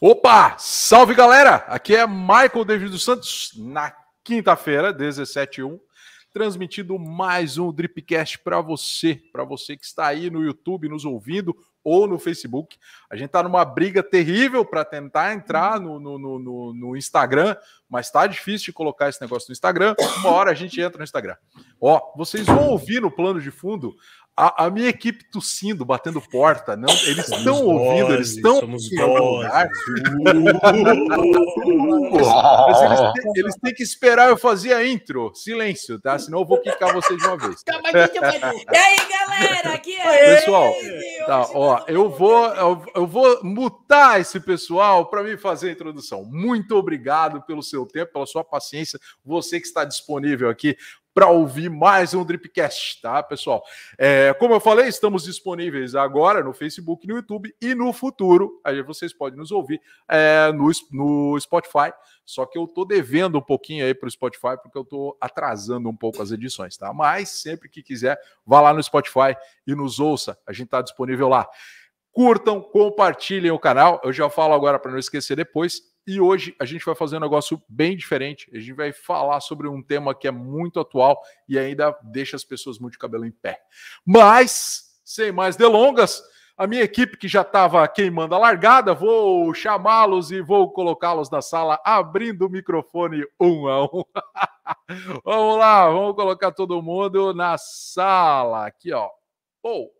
Opa! Salve galera! Aqui é Michael David dos Santos na quinta-feira, 17 transmitindo mais um Dripcast para você, para você que está aí no YouTube nos ouvindo ou no Facebook. A gente está numa briga terrível para tentar entrar no, no, no, no, Instagram, mas está difícil de colocar esse negócio no Instagram. Uma hora a gente entra no Instagram. Ó, vocês vão ouvir no plano de fundo a, a, minha equipe tossindo, batendo porta, não, eles estão ouvindo, eles estão em algum lugar. Mas eles, têm, eles têm que esperar eu fazer a intro. Silêncio, tá? Senão eu vou quicar vocês de uma vez. e aí, galera? Aqui é Pessoal, tá, ó, eu vou, eu, eu vou mutar esse pessoal para me fazer a introdução. Muito obrigado pelo seu tempo, pela sua paciência. Você que está disponível aqui para ouvir mais um Dripcast, tá, pessoal? É, como eu falei, estamos disponíveis agora no Facebook, no YouTube e no futuro. Aí vocês podem nos ouvir é, no, no Spotify. Só que eu tô devendo um pouquinho aí para o Spotify, porque eu tô atrasando um pouco as edições, tá? Mas sempre que quiser, vá lá no Spotify e nos ouça. A gente está disponível lá. Curtam, compartilhem o canal. Eu já falo agora para não esquecer depois. E hoje a gente vai fazer um negócio bem diferente. A gente vai falar sobre um tema que é muito atual e ainda deixa as pessoas muito de cabelo em pé. Mas, sem mais delongas, a minha equipe que já estava queimando a largada, vou chamá-los e vou colocá-los na sala, abrindo o microfone um a um. vamos lá, vamos colocar todo mundo na sala. Aqui, ó. Oh.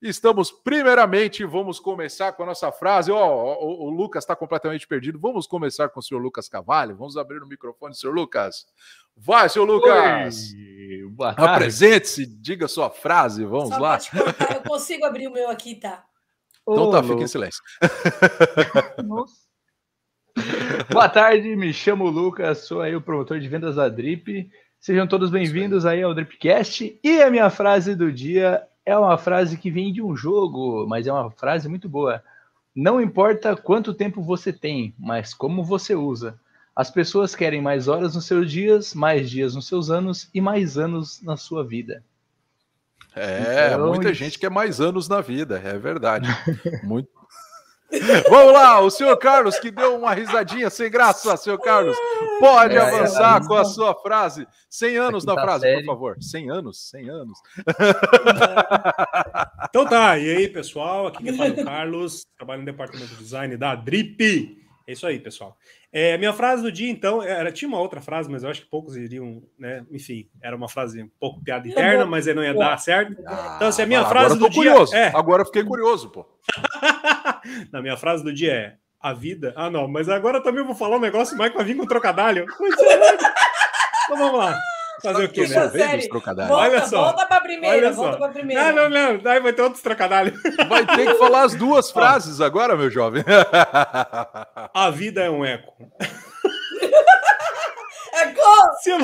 Estamos, primeiramente, vamos começar com a nossa frase. Oh, o, o, Lucas está completamente perdido. Vamos começar com o senhor Lucas Cavalho. Vamos abrir o microfone, senhor Lucas. Vai, senhor Lucas. Apresente-se, diga sua frase. Vamos Só lá. Eu consigo abrir o meu aqui, tá? Então tá, fique em silêncio. Boa tarde, me chamo Lucas, sou aí o promotor de vendas da Drip. Sejam todos bem-vindos aí ao Dripcast. E a minha frase do dia é uma frase que vem de um jogo, mas é uma frase muito boa. Não importa quanto tempo você tem, mas como você usa. As pessoas querem mais horas nos seus dias, mais dias nos seus anos e mais anos na sua vida. É, então, muita isso... gente quer mais anos na vida, é verdade. Muito, Vamos lá, o senhor Carlos que deu uma risadinha sem graça, senhor Carlos. Pode é, avançar é, com a sua frase. 100 anos na frase, série. por favor. 100 anos, 100 anos. Então tá, e aí, pessoal? Aqui quem fala é o Carlos, trabalho no departamento de design da Drip. É isso aí, pessoal. É, a minha frase do dia, então, era, tinha uma outra frase, mas eu acho que poucos iriam, né? Enfim, era uma frase um pouco piada interna, mas não ia dar certo. Ah, então, assim, a minha frase do dia. Curioso. É... Agora eu fiquei curioso, pô. Na minha frase do dia é: a vida. Ah, não, mas agora também eu vou falar um negócio, o Mike vai vir com trocadilho. então vamos lá. Fazer o quê, né? Volta, Olha só. Volta pra primeira, volta pra primeira. Não, não, não. Daí vai ter outros trocadilhos. Vai ter que falar as duas frases agora, meu jovem. A vida é um eco. Eco! Se eu...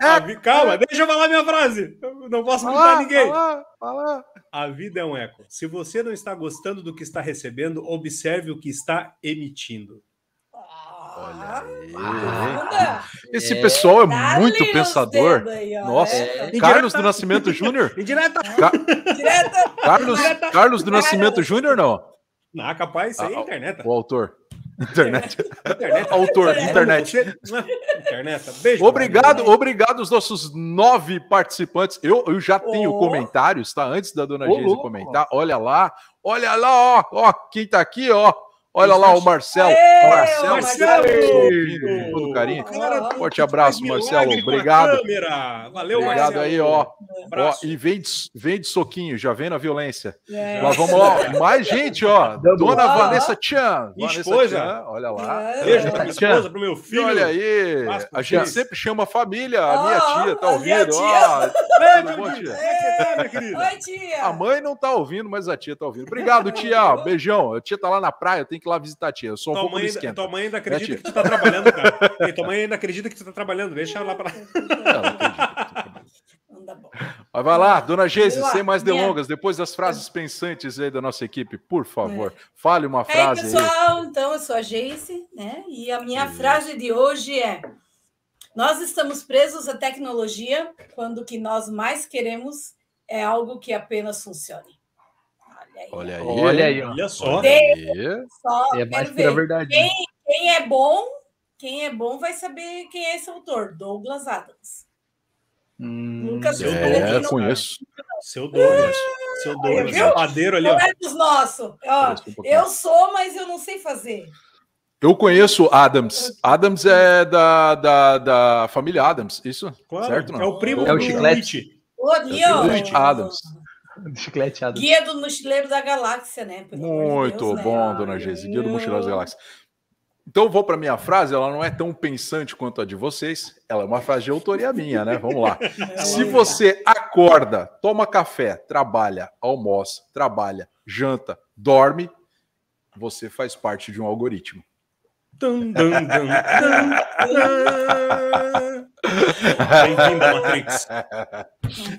É, calma, deixa eu falar minha frase. Eu não posso imitar ninguém. Fala, fala. A vida é um eco. Se você não está gostando do que está recebendo, observe o que está emitindo. Olha aí. Esse é. pessoal é tá muito pensador. Aí, Nossa, é. Carlos do Nascimento Júnior? Indireta. Ca... Carlos, Carlos do Nascimento Júnior, não? Não, capaz, isso aí é ah, internet. O autor. Internet. internet. Autor, internet. internet. Beijo. Obrigado, obrigado aos nossos nove participantes. Eu, eu já oh. tenho comentários, tá? Antes da dona oh, Geise comentar. Olha lá, olha lá, ó, ó, quem tá aqui, ó. Olha lá o Marcelo. Aê, Marcelo, Marcelo. Com todo carinho. Forte abraço, Marcelo. Obrigado. Valeu, Obrigado Marcelo. aí, ó. ó. E vem de, vem de soquinho, já vem na violência. É. Nós vamos, ó. Mais gente, ó. Dona ah, Vanessa Chan. Minha esposa. Chan, olha lá. É. Beijo pra minha esposa, pro meu filho. E olha aí. A gente sempre chama a família. A minha ah, tia tá ouvindo. Ó. Tudo bom, tia? Oi, tia. A mãe não tá ouvindo, mas a tia tá ouvindo. Obrigado, tia. Beijão. A tia tá lá na praia, tem que ir lá visitar a tia. Eu sou um tua pouco mãe, ainda, tua mãe ainda acredita que tu tá trabalhando, cara. E tua mãe ainda acredita que tu tá trabalhando. Deixa ela pra lá. Mas vai lá, dona Geise, sem mais delongas, depois das frases pensantes aí da nossa equipe, por favor, é. fale uma frase. Aí, pessoal, aí. então eu sou a Geise, né? E a minha frase de hoje é: Nós estamos presos à tecnologia quando o que nós mais queremos é algo que apenas funcione. Olha aí. Olha aí, ó. Olha só. Olha aí. Só É mais pura ver. verdade. Quem, quem é bom, quem é bom vai saber quem é esse autor, Douglas Adams. Hum, Nunca eu falou É, não- conheço. Seu Douglas. Seu Douglas. viu? Padeiro ali, ó. É dos nossos. Ó, eu sou, mas eu não sei fazer. Eu conheço Adams. Adams é da, da, da família Adams, isso? Claro, certo? Não? É o primo É o do chiclete. Ó. sou Rich Adams. Chiclete Adams. Guia do Mochileiro da Galáxia, né? Pelo Muito Deus, né? bom, dona Geise. Guia do Mochileiro das Galáxias. Então eu vou para minha frase, ela não é tão pensante quanto a de vocês, ela é uma frase de autoria minha, né? Vamos lá. Se você acorda, toma café, trabalha, almoça, trabalha, janta, dorme, você faz parte de um algoritmo. Dun, dun, dun, Bem-vindo, Matrix.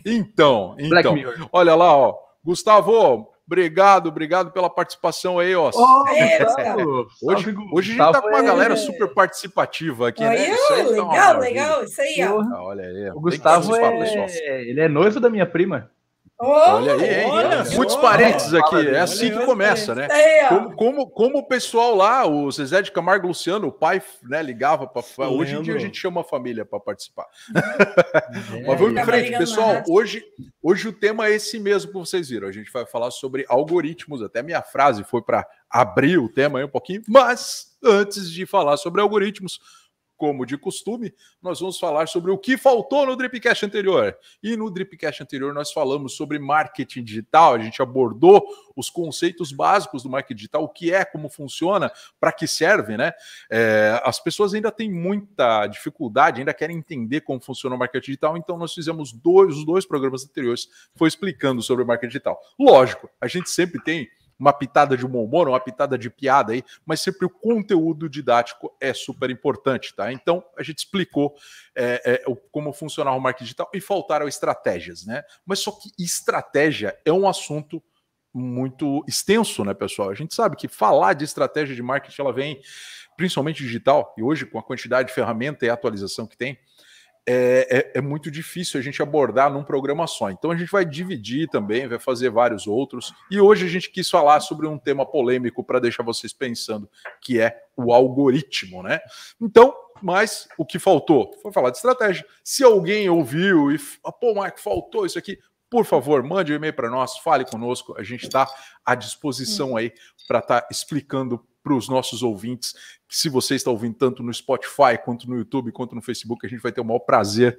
Então, então, olha lá, ó. Gustavo, obrigado, obrigado pela participação aí, ó. Gustavo. Hoje, hoje a gente tá com uma Gustavo, galera é- super participativa aqui, né? Isso aí tá uma legal, maravilha. legal. Isso aí, ó. Ah, olha aí. O Gustavo é... Ele é noivo da minha prima. Olha aí, hein? Olha Muitos só. parentes aqui. Olha É assim que começa, né? Como, como, como o pessoal lá, o Zezé de Camargo Luciano, o pai, né, ligava para. Hoje em dia a gente chama a família para participar. É, Mas vamos em frente, pessoal. Hoje, hoje o tema é esse mesmo que vocês viram. A gente vai falar sobre algoritmos. Até minha frase foi para abrir o tema aí um pouquinho. Mas antes de falar sobre algoritmos, como de costume, nós vamos falar sobre o que faltou no Dripcast anterior. E no Dripcast anterior nós falamos sobre marketing digital, a gente abordou os conceitos básicos do marketing digital, o que é, como funciona, para que serve, né? É, as pessoas ainda têm muita dificuldade, ainda querem entender como funciona o marketing digital, então nós fizemos dois, os dois programas anteriores, foi explicando sobre o marketing digital. Lógico, a gente sempre tem uma pitada de humor, uma pitada de piada aí, mas sempre o conteúdo didático é super importante, tá? Então a gente explicou é, é, como funcionar o marketing digital e faltaram estratégias, né? Mas só que estratégia é um assunto muito extenso, né, pessoal? A gente sabe que falar de estratégia de marketing ela vem principalmente digital, e hoje com a quantidade de ferramenta e atualização que tem, é, é- é muito difícil a gente abordar num programa só. Então a gente vai dividir também, vai fazer vários outros. E hoje a gente quis falar sobre um tema polêmico para deixar vocês pensando, que é o algoritmo, né? Então, mas o que faltou? Foi falar de estratégia. Se alguém ouviu e, ah, pô, Marco, faltou isso aqui, por favor, mande um e-mail para nós, fale conosco, a gente está à disposição aí para estar explicando para os nossos ouvintes que se você está ouvindo tanto no Spotify, quanto no YouTube, quanto no Facebook, a gente vai ter o maior prazer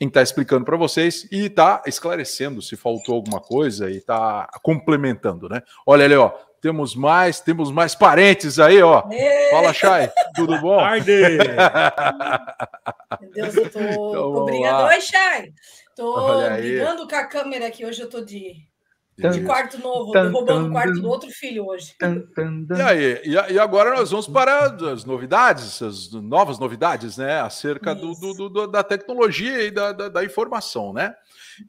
em estar explicando para vocês e estar esclarecendo se faltou alguma coisa e estar complementando, né? Olha ali, ó, temos mais, temos mais parentes aí, ó. Fala, Chay, tudo bom? Tarde! Meu Deus, eu tô, Então, tô vamos brigando. lá. Oi, Chay. Tô brigando com a câmera aqui. Hoje eu tô de, de quarto novo, Tan, derrubando tan, o quarto do outro filho hoje. Tan, tan, tan. E aí, e, e agora nós vamos para as novidades, as novas novidades, né? Acerca do, do- do- do- da tecnologia e da, da- da informação, né?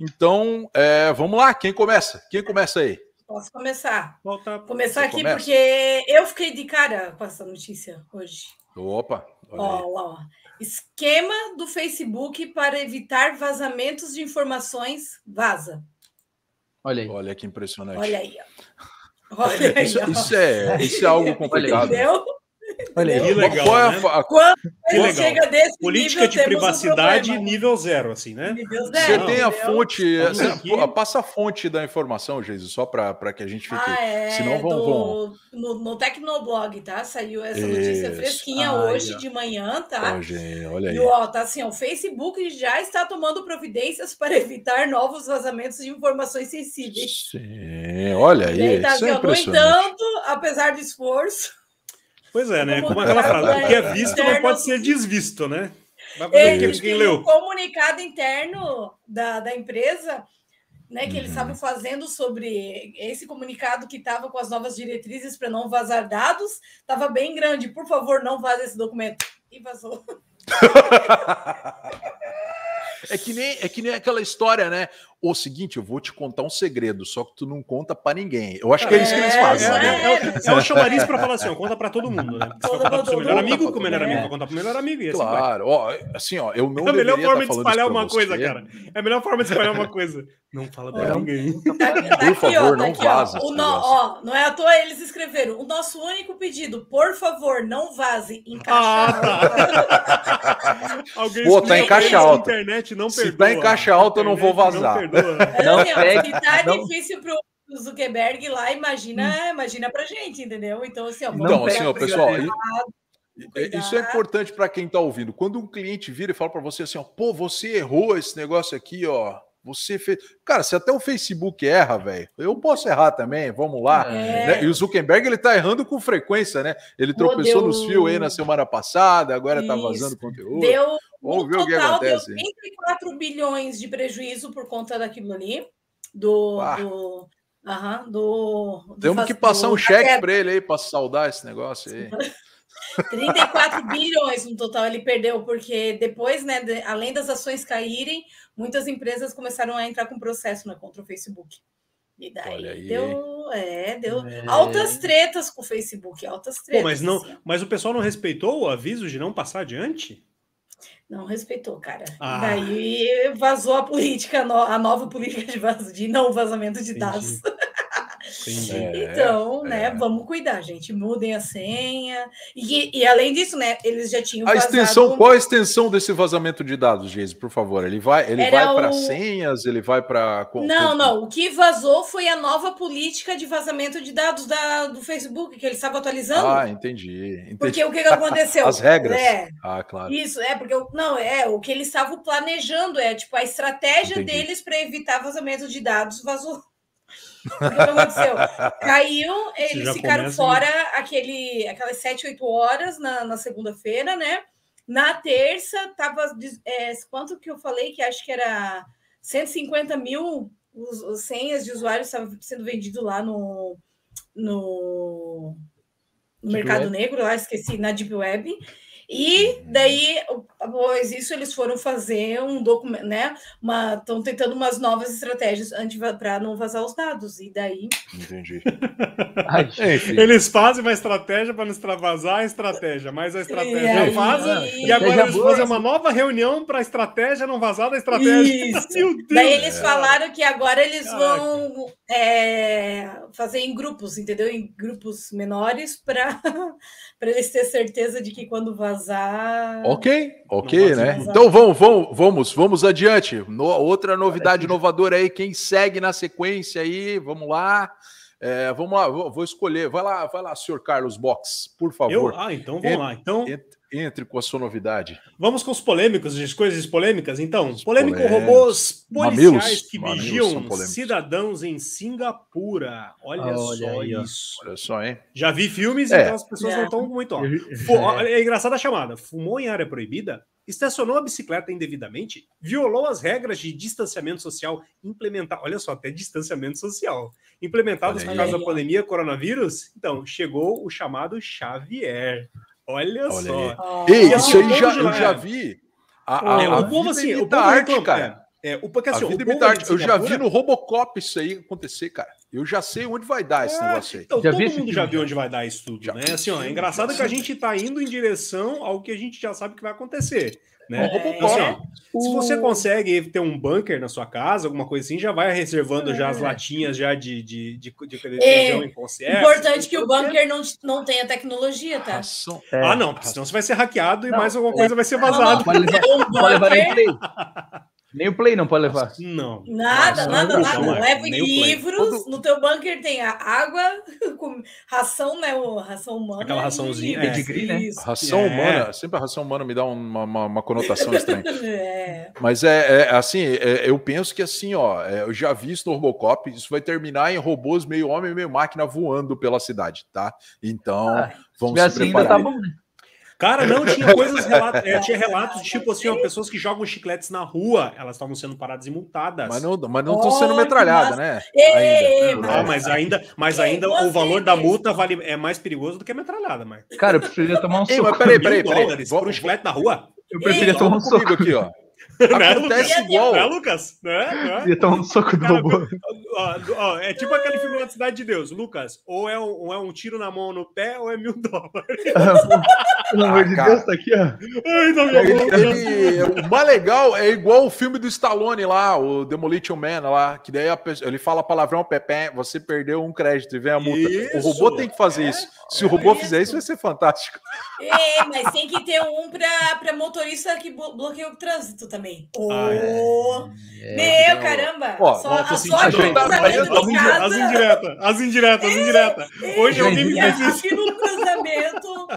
Então, é, vamos lá, quem começa? Quem começa aí? Posso começar? Volta. Começar Você aqui começa? porque eu fiquei de cara com essa notícia hoje. Opa, olha. Ó, lá, ó. Esquema do Facebook para evitar vazamentos de informações vaza. Olha aí. Olha que impressionante. Olha aí, ó. Olha aí, Isso, ó. isso é, isso é algo complicado. Entendeu? Olha aí. Que legal, Qual é a né? fa- Quando Que ele legal. chega desse Política nível, de temos um privacidade problema. nível zero, assim, né? Nível Você zero, tem a fonte, você- passa a fonte da informação, Jesus, só para que a gente fique. Ah, é. Senão vão- do- No, no Tecnoblog, tá? Saiu essa notícia Isso. fresquinha Ai, hoje ó. de manhã, tá? Gente, olha aí. E ó, tá assim, ó, o Facebook já está tomando providências para evitar novos vazamentos de informações sensíveis. Sim, olha aí tá isso assim, é ó, no entanto, apesar do esforço, Pois é, né? Como aquela frase, o que é visto não pode ser desvisto, né? O eles têm leu. um comunicado interno da, da empresa, né, que Uhum. eles estavam fazendo sobre esse comunicado que estava com as novas diretrizes para não vazar dados, estava bem grande. Por favor, não vaze esse documento. E vazou. É que nem é que nem aquela história, né? O seguinte, eu vou te contar um segredo, só que tu não conta pra ninguém. Eu acho que é, isso que eles fazem. É, né? é, é, é o chamariz pra falar assim, ó, conta pra todo mundo, né? Você vai contar pro seu melhor amigo, que o melhor É. amigo vai contar pro melhor amigo e assim vai. Claro, ó, assim, ó, eu não É a melhor forma tá de espalhar uma coisa, você. cara. É a melhor forma de espalhar uma coisa. Não fala pra Não. ninguém. Tá- tá Por favor, não ó, vaza ó. O ó, não é à toa eles escreveram. O nosso único pedido, por favor, não vaze em caixa Ah, alta. Alguém Pô, tá em caixa alta. internet não Se tá em caixa alta, eu não vou vazar. Perdoa. Não Assim, ó, pegue, se tá não- difícil pro Zuckerberg lá, imagina, imagina pra gente, entendeu? Então, assim, ó, vamos Então, Não assim, ó, pessoal, isso é importante para quem tá ouvindo. Quando um cliente vira e fala para você assim, ó, pô, você errou esse negócio aqui, ó. Você fez. Cara, se até o Facebook erra, velho, eu posso errar também, vamos lá. É. né? E o Zuckerberg ele tá errando com frequência, né? Ele tropeçou nos fios aí na semana passada, agora tá Isso. vazando conteúdo. Deu, Vamos ver o que total, deu acontece. 34 bilhões de prejuízo por conta daquilo ali. Do. Ah. do do, do Temos faz- que passar do- um cheque para ele aí para saudar esse negócio aí. 34 bilhões no total ele perdeu, porque depois, né, de- além das ações caírem, muitas empresas começaram a entrar com processo né, contra o Facebook. E Olha aí. daí deu, é, deu É. altas tretas com o Facebook, altas tretas. Pô, mas não, assim, mas o pessoal não respeitou o aviso de não passar adiante? não respeitou, cara. Ah. Daí vazou a política, a nova política de, vaz- de não vazamento de Entendi. dados. Entendi. É, então, né, é. vamos cuidar, gente. Mudem a senha. E, e além disso, né, eles já tinham A vazado... extensão, qual a extensão desse vazamento de dados, Geise, por favor? Ele vai, ele Era vai para o- senhas, ele vai para Não, não. O que vazou foi a nova política de vazamento de dados da, do Facebook, que eles estavam atualizando. Ah, entendi. entendi. porque o que, que aconteceu? As regras. É, Ah, claro. isso, é, porque eu- não, é o que eles estavam planejando, é tipo a estratégia Entendi. deles para evitar vazamento de dados vazou. O que aconteceu? Caiu, eles ficaram começa, fora aquele, aquelas 7, 8 horas na, na segunda-feira, né? Na terça, tava. é, quanto que eu falei? Que acho que era 150 mil os, os senhas de usuários estavam sendo vendidos lá no, no, no mercado Web. negro, lá esqueci, na Deep Web. E daí, após isso, eles foram fazer um documento, né? Estão tentando umas novas estratégias para não vazar os dados. E daí. Entendi. Ai. Eles fazem uma estratégia para não extravasar a estratégia, mas a estratégia E aí- não vaza. E agora eles boa. fazem uma nova reunião para a estratégia não vazar da estratégia. Isso. Meu Deus! Daí eles falaram que agora eles Caraca. vão é, fazer em grupos, entendeu? Em grupos menores para eles ter certeza de que quando vazar. Ok, ok, né? vazar. Então vamos, vamos, vamos, vamos adiante. No- outra novidade inovadora aí, quem segue na sequência aí, vamos lá. É, vamos lá, vou, vou escolher. Vai lá, vai lá, senhor Carlos Box, por Eu, favor. ah, então vamos lá. Então, entre com a sua novidade. vamos com os polêmicos, as coisas polêmicas. Então, Os polêmico polêmicos. robôs policiais Mamilos. que vigiam cidadãos em Singapura. Olha, Olha só aí, isso. Olha só, hein? Já vi filmes, É. então as pessoas Já. não estão muito. Ó. Olha, é engraçada a chamada. Fumou em área proibida, estacionou a bicicleta indevidamente, violou as regras de distanciamento social implementar. Olha só, até distanciamento social. Implementados por causa da pandemia coronavírus. Então, chegou o chamado Xavier. Olha, Olha só. aí. Ei, isso aí povo já, já eu já vi. A, a, É, a o povo vida assim, o povo a arte, reclama, cara. É, é, o, porque assim, a vida o povo a arte. Eu já vi no Robocop isso aí acontecer, cara. Eu já sei onde vai dar esse É, negócio aí. Então, Já todo mundo já viu onde vai dar isso tudo, Já. né? Assim, ó, é engraçado que a gente tá indo em direção ao que a gente já sabe que vai acontecer, né? É. Então, assim, ó, se você consegue ter um bunker na sua casa, alguma coisa assim, já vai reservando já as É. latinhas já de, de, de, de, de É. feijão em conserva. Importante que o Porque- bunker não, não tenha tecnologia, tá? É. Ah, não, porque senão você vai ser hackeado e Não, mais alguma coisa vai ser vazada. Pode levar, pode levar nem o play. Não pode levar. Não. nada, Não, nada, não, nada. não é, Leva livros. Todo- No teu bunker tem a água, com ração, né? O, ração humana. Aquela raçãozinha, é. Pedigree, né? Isso. Ração É. humana, sempre a ração humana me dá uma, uma, uma conotação estranha. É. Mas é, é, assim, é, eu penso que assim, ó, é, eu já vi isso no Robocop, isso vai terminar em robôs meio homem, meio máquina voando pela cidade, tá? Então, Ah, Se vamos tiver se assim, ainda preparar. tá bom, né? Cara, não, tinha coisas, relatos, é, tinha relatos de tipo assim, ó, pessoas que jogam chicletes na rua, elas estavam sendo paradas e multadas. Mas não, mas não estão sendo metralhadas, né? Ei, Ainda. Ah, mas ainda, mas ainda o valor da multa vale, é mais perigoso do que a metralhada, Marcos. Cara, eu preferia tomar um Ei, soco. mas peraí, peraí, peraí. por um chiclete na rua? Eu preferia Ei, tomar um soco. aqui, ó. Acontece Lucas? igual. Não é, Lucas? Não é? Não é? Ia tomar um soco do Cara, robô. Ó, ó, é tipo aquele filme da Cidade de Deus. Lucas, ou é um, ou é um tiro na mão ou no pé, ou é mil dólares. Pelo amor de Ah. Deus, tá aqui, ó. Ai, tá minha Ele- ele- o mais legal é igual o filme do Stallone lá, o Demolition Man lá, que daí a pessoa- ele fala palavrão Pepe, você perdeu um crédito e vem a multa. o Isso, robô tem que fazer é, isso. Se o robô isso. fizer isso, vai ser fantástico. É, mas tem que ter um para motorista que blo- bloqueia o trânsito também. É. Ô, É, Meu, caramba! ó, só, ó, tô a sentindo- sorte do tá? As, as indiretas, as indiretas, as indiretas. Hoje alguém me fez isso. Aqui no cruzamento,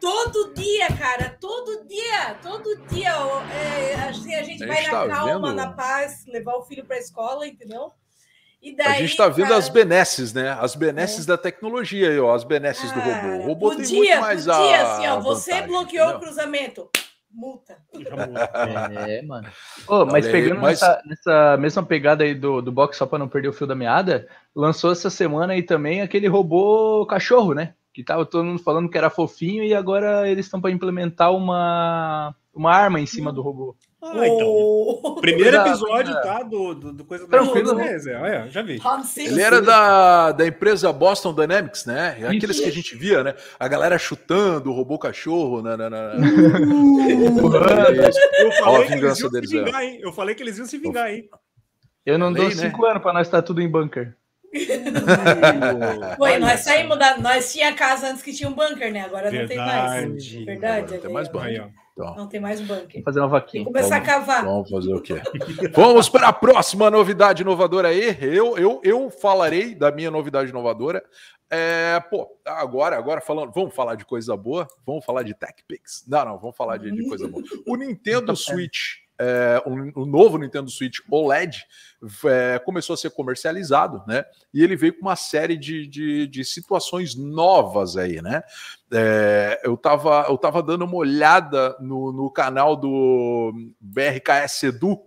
todo dia, cara, todo dia, todo dia, é, assim, a gente A vai na tá calma, vendo? na paz, levar o filho para a escola, entendeu? E a daí, gente tá vendo cara, as benesses, né? As benesses da tecnologia aí, ó. As benesses do robô. O robô tem podia, muito mais podia, a. assim, ó, você vantagem, bloqueou o entendeu? cruzamento, multa. É, mano. Ô, mas Olha aí, pegando mas- Nessa, nessa mesma pegada aí do, do box, só pra não perder o fio da meada, lançou essa semana aí também aquele robô cachorro, né? Que tava todo mundo falando que era fofinho e agora eles estão pra implementar uma, uma arma em cima do robô. Ah, então. Primeiro episódio, tá? Do, do, do coisa Tranquilo, da né? É, Zé, olha, já vi. Simpson. Ele era da, da empresa Boston Dynamics, né? É Aqueles que a gente via, né? A galera chutando o robô cachorro. Na, na, na... Eu a falei que eles vingança iam deles, se vingar, hein? Eu falei que eles iam se vingar, hein? Eu não dou Falei, né? cinco anos pra nós estar tudo em bunker. Foi, nós saímos da. Nós tinha casa antes que tinha um bunker, né? Agora não tem mais. Verdade. Verdade. Não tem mais é, bunker. Aí. Então, Não tem mais bunker. Vou fazer uma Tem vaquinha. que começar a Vamos- cavar. vamos fazer o quê? Vamos para a próxima novidade inovadora aí. Eu, eu, eu falarei da minha novidade inovadora. É, pô, agora, agora falando, vamos falar de coisa boa, vamos falar de TechPix. Não, não, vamos falar de, de coisa boa. O Nintendo Switch, é, o, o novo Nintendo Switch OLED, é, começou a ser comercializado, né? E ele veio com uma série de, de, de situações novas aí, né? É, eu, tava, eu tava dando uma olhada no, no canal do BRKS Edu.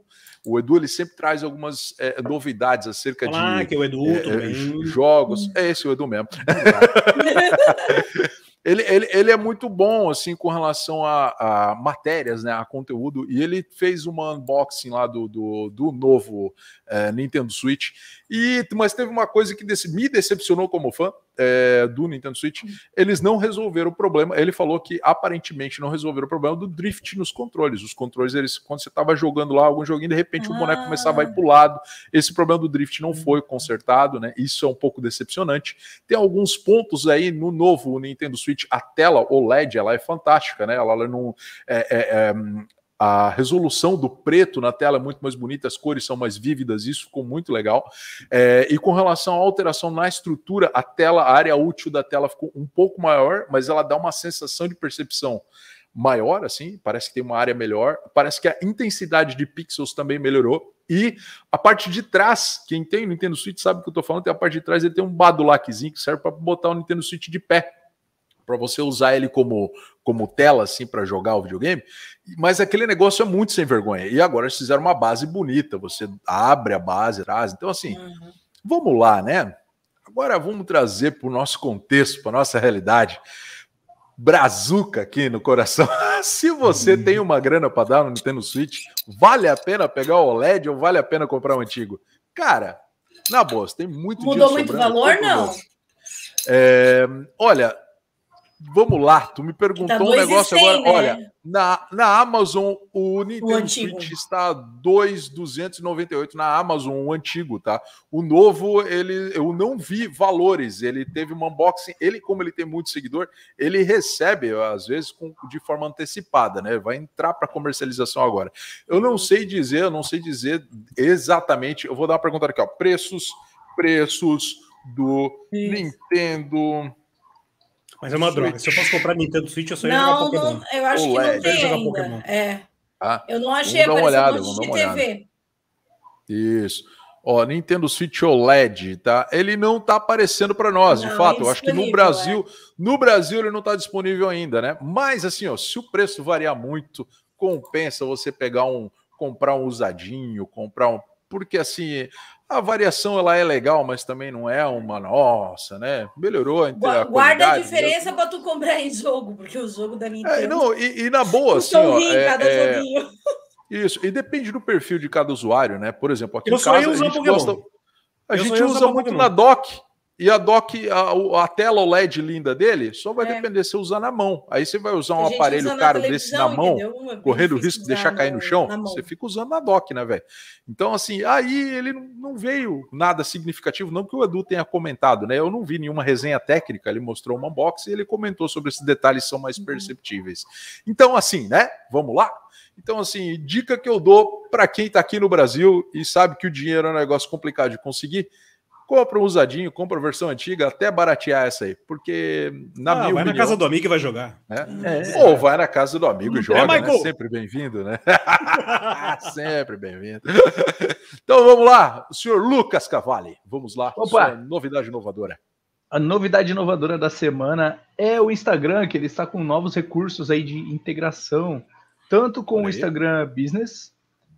O Edu ele sempre traz algumas é, novidades acerca Olá, de que é o Edu, é, jogos. É esse o Edu mesmo. ele, ele, ele é muito bom assim com relação a, a matérias, né, a conteúdo. E ele fez uma unboxing lá do, do, do novo é, Nintendo Switch. E mas teve uma coisa que desse- me decepcionou como fã é, do Nintendo Switch. Eles não resolveram o problema. Ele falou que aparentemente não resolveram o problema do drift nos controles. Os controles, eles quando você estava jogando lá algum joguinho, de repente o boneco Ah. começava a ir para o lado. Esse problema do drift não foi consertado, né? Isso é um pouco decepcionante. Tem alguns pontos aí no novo Nintendo Switch. A tela OLED, ela é fantástica, né? Ela, ela não é, é, é, a resolução do preto na tela é muito mais bonita, as cores são mais vívidas, isso ficou muito legal. É, e com relação à alteração na estrutura, a tela, a área útil da tela ficou um pouco maior, mas ela dá uma sensação de percepção maior, assim, parece que tem uma área melhor, parece que a intensidade de pixels também melhorou. E a parte de trás, quem tem o Nintendo Switch sabe o que eu tô falando, tem a parte de trás, ele tem um badulaquezinho que serve para botar o Nintendo Switch de pé, para você usar ele como, como tela, assim, para jogar o videogame. Mas aquele negócio é muito sem vergonha. E agora eles fizeram uma base bonita, você abre a base, traz. Então, assim, Uhum. vamos lá, né? Agora vamos trazer para o nosso contexto, para nossa realidade. Brazuca aqui no coração. Se você tem uma grana para dar no Nintendo Switch, vale a pena pegar o OLED ou vale a pena comprar o antigo? Cara, na boa, você tem muito Mudou muito sobrando, valor, não? É, olha, vamos lá, tu me perguntou Tá um 2,100, negócio agora. né? Olha, na, na Amazon, o Nintendo antigo. Switch está 2,298 na Amazon, o antigo, tá? O novo, ele eu não vi valores. Ele teve um unboxing. Ele, como ele tem muito seguidor, ele recebe, às vezes, com, de forma antecipada, né? Vai entrar para comercialização agora. Eu não sei dizer, eu não sei dizer exatamente. Eu vou dar uma pergunta aqui, ó. Preços, preços do Nintendo. Mas é uma droga. Se eu posso comprar Nintendo Switch, eu só ia jogar Não, Pokémon. não, eu acho que não tem Jogar ainda. Pokémon. É, Tá? eu não achei, Vamos dar uma apareceu olhada, um monte de TV. Isso. Ó, Nintendo Switch OLED, tá? Ele não tá aparecendo para nós, de Não, fato. é Eu acho que no Brasil, no Brasil ele não tá disponível ainda, né? Mas assim, ó, se o preço variar muito, compensa você pegar um, comprar um usadinho, comprar um, porque assim, a variação ela é legal, mas também não é uma nossa, né? Melhorou entre a Gua- Guarda a diferença para tu comprar em jogo, porque o jogo da Nintendo É, não, e, e na boa, assim, ó, é- cada é- joguinho. Isso, e depende do perfil de cada usuário, né? Por exemplo, aqui Eu em casa a gente Pokémon. gosta. A Eu gente usa muito Pokémon. na dock. E a dock, a, a tela OLED linda dele, só vai É. depender se você usar na mão. Aí você vai usar um aparelho caro desse na mão, correndo o risco de deixar cair no chão, você fica usando na dock, né, velho? Então, assim, aí ele não- veio nada significativo, não que o Edu tenha comentado, né? Eu não vi nenhuma resenha técnica, ele mostrou uma unboxing e ele comentou sobre esses detalhes são mais Uhum. perceptíveis. Então, assim, né? Vamos lá? Então, assim, dica que eu dou para quem tá aqui no Brasil e sabe que o dinheiro é um negócio complicado de conseguir, compra um usadinho, compra a versão antiga, até baratear essa aí, porque na Ah, minha vai na opinião, casa do amigo e vai jogar. né? É. Ou vai na casa do amigo e joga, né? Michael? Sempre bem-vindo, né? Sempre bem-vindo. Então vamos lá, o senhor Lucas Cavalli, vamos lá, Opa! sua novidade inovadora. A novidade inovadora da semana é o Instagram, que ele está com novos recursos aí de integração, tanto com Olha o aí. Instagram Business,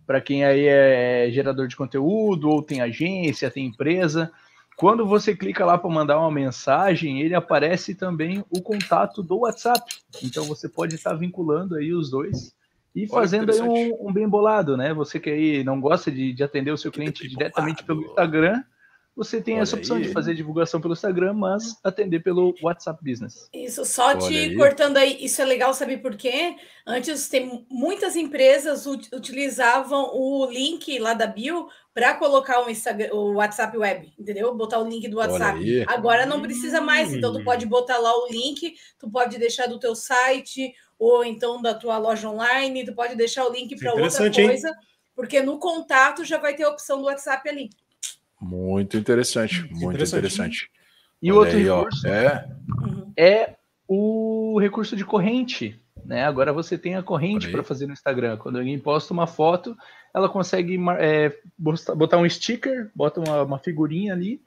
para quem aí é gerador de conteúdo, ou tem agência, tem empresa. Quando você clica lá para mandar uma mensagem, ele aparece também o contato do WhatsApp. Então você pode estar vinculando aí os dois e fazendo aí um, um bem bolado, né? Você que aí não gosta de, de atender o seu cliente diretamente pelo Instagram, você tem Olha essa opção aí. de fazer divulgação pelo Instagram, mas atender pelo WhatsApp Business. Isso, só Olha te aí. cortando aí, isso é legal, sabe por quê? Antes, tem muitas empresas ut- utilizavam o link lá da bio para colocar o, Instagram, o WhatsApp Web, entendeu? Botar o link do WhatsApp. Agora não precisa mais, então tu pode botar lá o link, tu pode deixar do teu site ou então da tua loja online, tu pode deixar o link para outra Interessante, hein? coisa, porque no contato já vai ter a opção do WhatsApp ali. Muito interessante, muito Interessante. interessante. E o Olha outro aí, ó, recurso É, Uhum. é o recurso de corrente. Né? Agora você tem a corrente para fazer no Instagram. Quando alguém posta uma foto, ela consegue é, botar um sticker, bota uma, uma figurinha ali,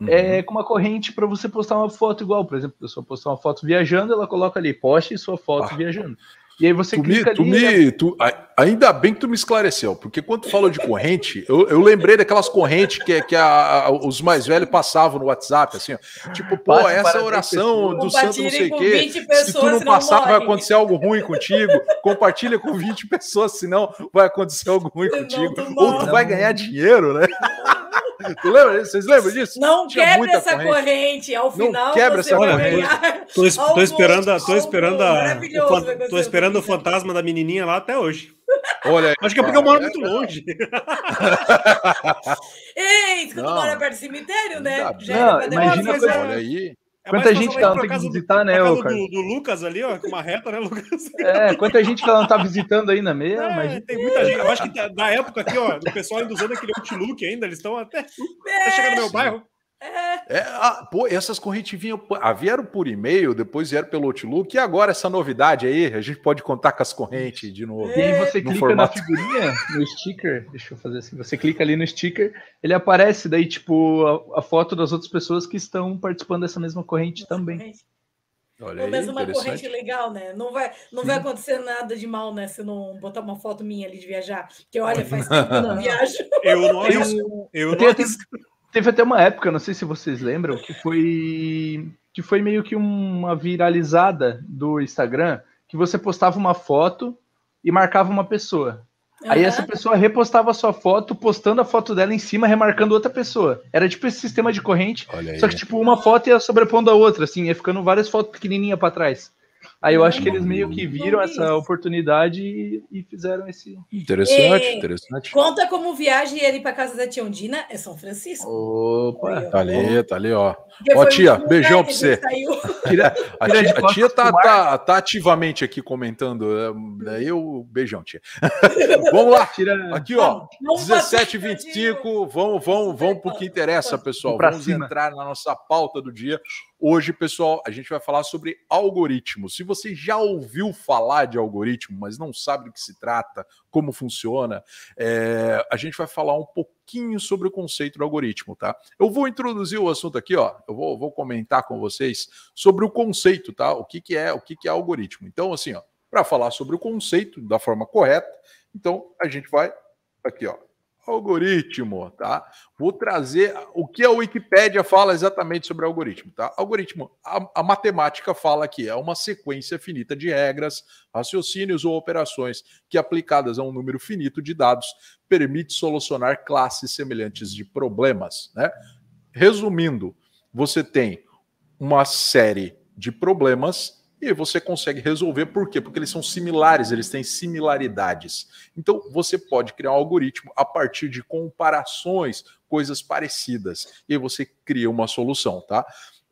uhum. é, com uma corrente para você postar uma foto igual. Por exemplo, a pessoa postar uma foto viajando, ela coloca ali, poste sua foto Ah. viajando. E aí você Tu me, clica tu ali. me- tu- ainda bem que tu me esclareceu, porque quando tu falou de corrente, eu, eu lembrei daquelas correntes que, que a- a- os mais velhos passavam no WhatsApp, assim, ó, tipo, pô, Passe essa oração do santo não sei o quê. 20 Se tu não passar, vai acontecer algo ruim contigo. Compartilha com 20 pessoas, senão vai acontecer algo ruim Senão contigo. tu Ou tu vai ganhar dinheiro, né? Tu lembra? disso? Vocês lembram disso? Não Tinha quebre muita essa corrente. corrente. Ao Não final quebra você essa corrente. Tô, es- tô esperando, a- tô esperando a- o, tô esperando o fantasma da menininha lá até hoje. Olha aí. Acho que é porque eu moro muito longe. Ei, quando Não. mora perto do cemitério, né? Ainda Já Não, imagina coisa- Olha aí. É Quanta gente que ela pra tem que do- visitar, né, pra ô, casa Carlos? do, do Lucas ali, ó, com uma reta, né, Lucas? É, quanta gente que ela não tá visitando ainda mesmo, É, mas tem muita gente. Eu acho que da- da época aqui, ó, o pessoal ainda usando aquele Outlook ainda, eles estão até, até chegar no meu bairro. É, ah, pô, essas correntes vinham, ah, vieram por e-mail, depois vieram pelo Outlook, e agora essa novidade aí, a gente pode contar com as correntes de novo. E aí você No clica formato. na figurinha, no sticker, deixa eu fazer assim, você clica ali no sticker, ele aparece daí, tipo, a, a foto das outras pessoas que estão participando dessa mesma corrente também. Olha Pelo aí, menos uma corrente legal, né? Não vai, não vai acontecer nada de mal, né? Se eu não botar uma foto minha ali de viajar. Porque olha, faz tempo que eu não viajo. Eu não arrisco. Eu Tem não arrisco. Teve até uma época, não sei se vocês lembram, que foi que foi meio que uma viralizada do Instagram, que você postava uma foto e marcava uma pessoa. Aí Aham. essa pessoa repostava a sua foto, postando a foto dela em cima, remarcando outra pessoa. Era tipo esse sistema de corrente, aí. só que tipo uma foto ia sobrepondo a outra, assim, ia ficando várias fotos pequenininhas para trás. Aí eu acho que eles meio que viram essa oportunidade e, e fizeram esse. Interessante, E- interessante. Conta como viagem ali para casa da tia Ondina é São Francisco. Opa! Tá ali, tá ali, ó. Porque Ó, tia, beijão que pra a você. Tira, A tia, a tia tá, pro tá, tá ativamente aqui comentando. é, Daí eu. Beijão, tia. Vamos lá. Aqui, ó. Vamos fazer 17 um 25 vamos, vamos, vamos para o que interessa, pessoal. Vamos entrar na nossa pauta do dia. Hoje, pessoal, a gente vai falar sobre algoritmos. Se você já ouviu falar de algoritmo, mas não sabe do que se trata, como funciona, é, a gente vai falar um pouquinho sobre o conceito do algoritmo, tá? Eu vou introduzir o assunto aqui, ó. Eu vou, vou comentar com vocês sobre o conceito, tá? O que, que é, o que, que é algoritmo. Então, assim, ó, para falar sobre o conceito da forma correta, então a gente vai aqui, ó. Algoritmo, tá? Vou trazer o que a Wikipédia fala exatamente sobre algoritmo, tá? Algoritmo, a, a, matemática fala que é uma sequência finita de regras, raciocínios ou operações que, aplicadas a um número finito de dados, permite solucionar classes semelhantes de problemas, né? Resumindo, você tem uma série de problemas e você consegue resolver. Por quê? Porque eles são similares, eles têm similaridades. Então, você pode criar um algoritmo a partir de comparações, coisas parecidas, e você cria uma solução, tá?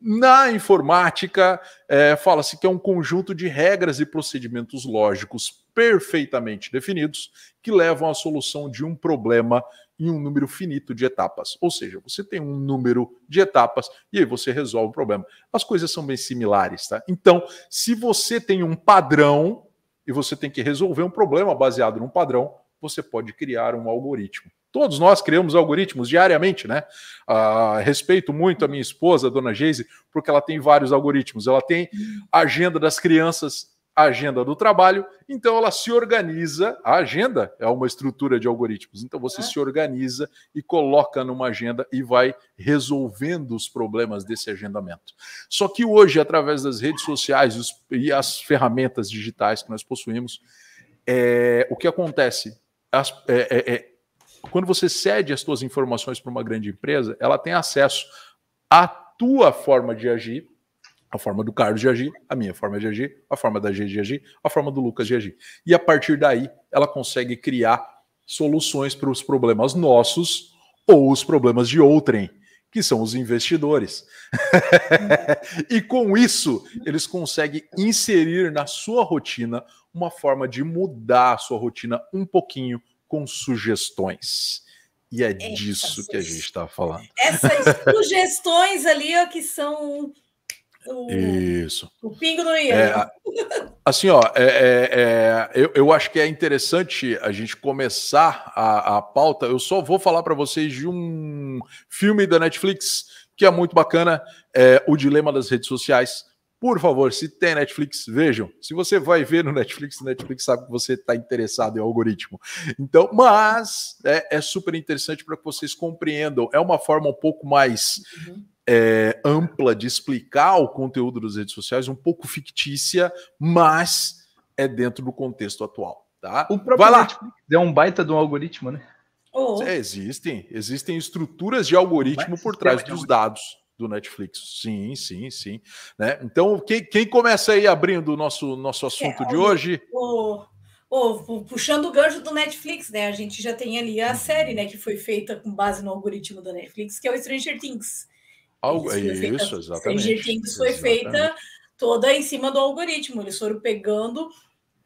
Na informática, é, fala-se que é um conjunto de regras e procedimentos lógicos perfeitamente definidos que levam à solução de um problema em um número finito de etapas. Ou seja, você tem um número de etapas e aí você resolve o problema. As coisas são bem similares, tá? Então, se você tem um padrão e você tem que resolver um problema baseado num padrão, você pode criar um algoritmo. Todos nós criamos algoritmos diariamente, né? Uh, respeito muito a minha esposa, a dona Geise, porque ela tem vários algoritmos. Ela tem a agenda das crianças, a agenda do trabalho, então ela se organiza. A agenda é uma estrutura de algoritmos, então você é. se organiza e coloca numa agenda e vai resolvendo os problemas desse agendamento. Só que hoje, através das redes sociais os, e as ferramentas digitais que nós possuímos, é, o que acontece? As, é, é, é quando você cede as suas informações para uma grande empresa, ela tem acesso à tua forma de agir, a forma do Carlos de agir, a minha forma de agir, a forma da G de agir, a forma do Lucas de agir. E a partir daí, ela consegue criar soluções para os problemas nossos ou os problemas de outrem, que são os investidores. e com isso, eles conseguem inserir na sua rotina uma forma de mudar a sua rotina um pouquinho com sugestões. E é disso que a gente está falando. Essas sugestões ali ó, que são o, Isso. O pingo no ia. É, assim, ó, é, é, é, eu, eu acho que é interessante a gente começar a, a pauta. Eu só vou falar para vocês de um filme da Netflix que é muito bacana, é O Dilema das Redes Sociais. Por favor, se tem Netflix, vejam. Se você vai ver no Netflix, o Netflix sabe que você está interessado em algoritmo. Então, mas é, é super interessante para que vocês compreendam. É uma forma um pouco mais uhum. É, ampla de explicar o conteúdo das redes sociais, um pouco fictícia, mas é dentro do contexto atual. Tá? O próprio vai lá. Netflix é um baita de um algoritmo, né? Oh. É, existem, existem estruturas de algoritmo por trás dos dados do Netflix. Sim, sim, sim. Né? Então, quem, quem começa aí abrindo o nosso, nosso assunto é, de hoje? O, o, puxando o gancho do Netflix, né? A gente já tem ali a série, né? Que foi feita com base no algoritmo da Netflix, que é o Stranger Things. Algo, isso, feita, exatamente. Foi exatamente. feita toda em cima do algoritmo. Eles foram pegando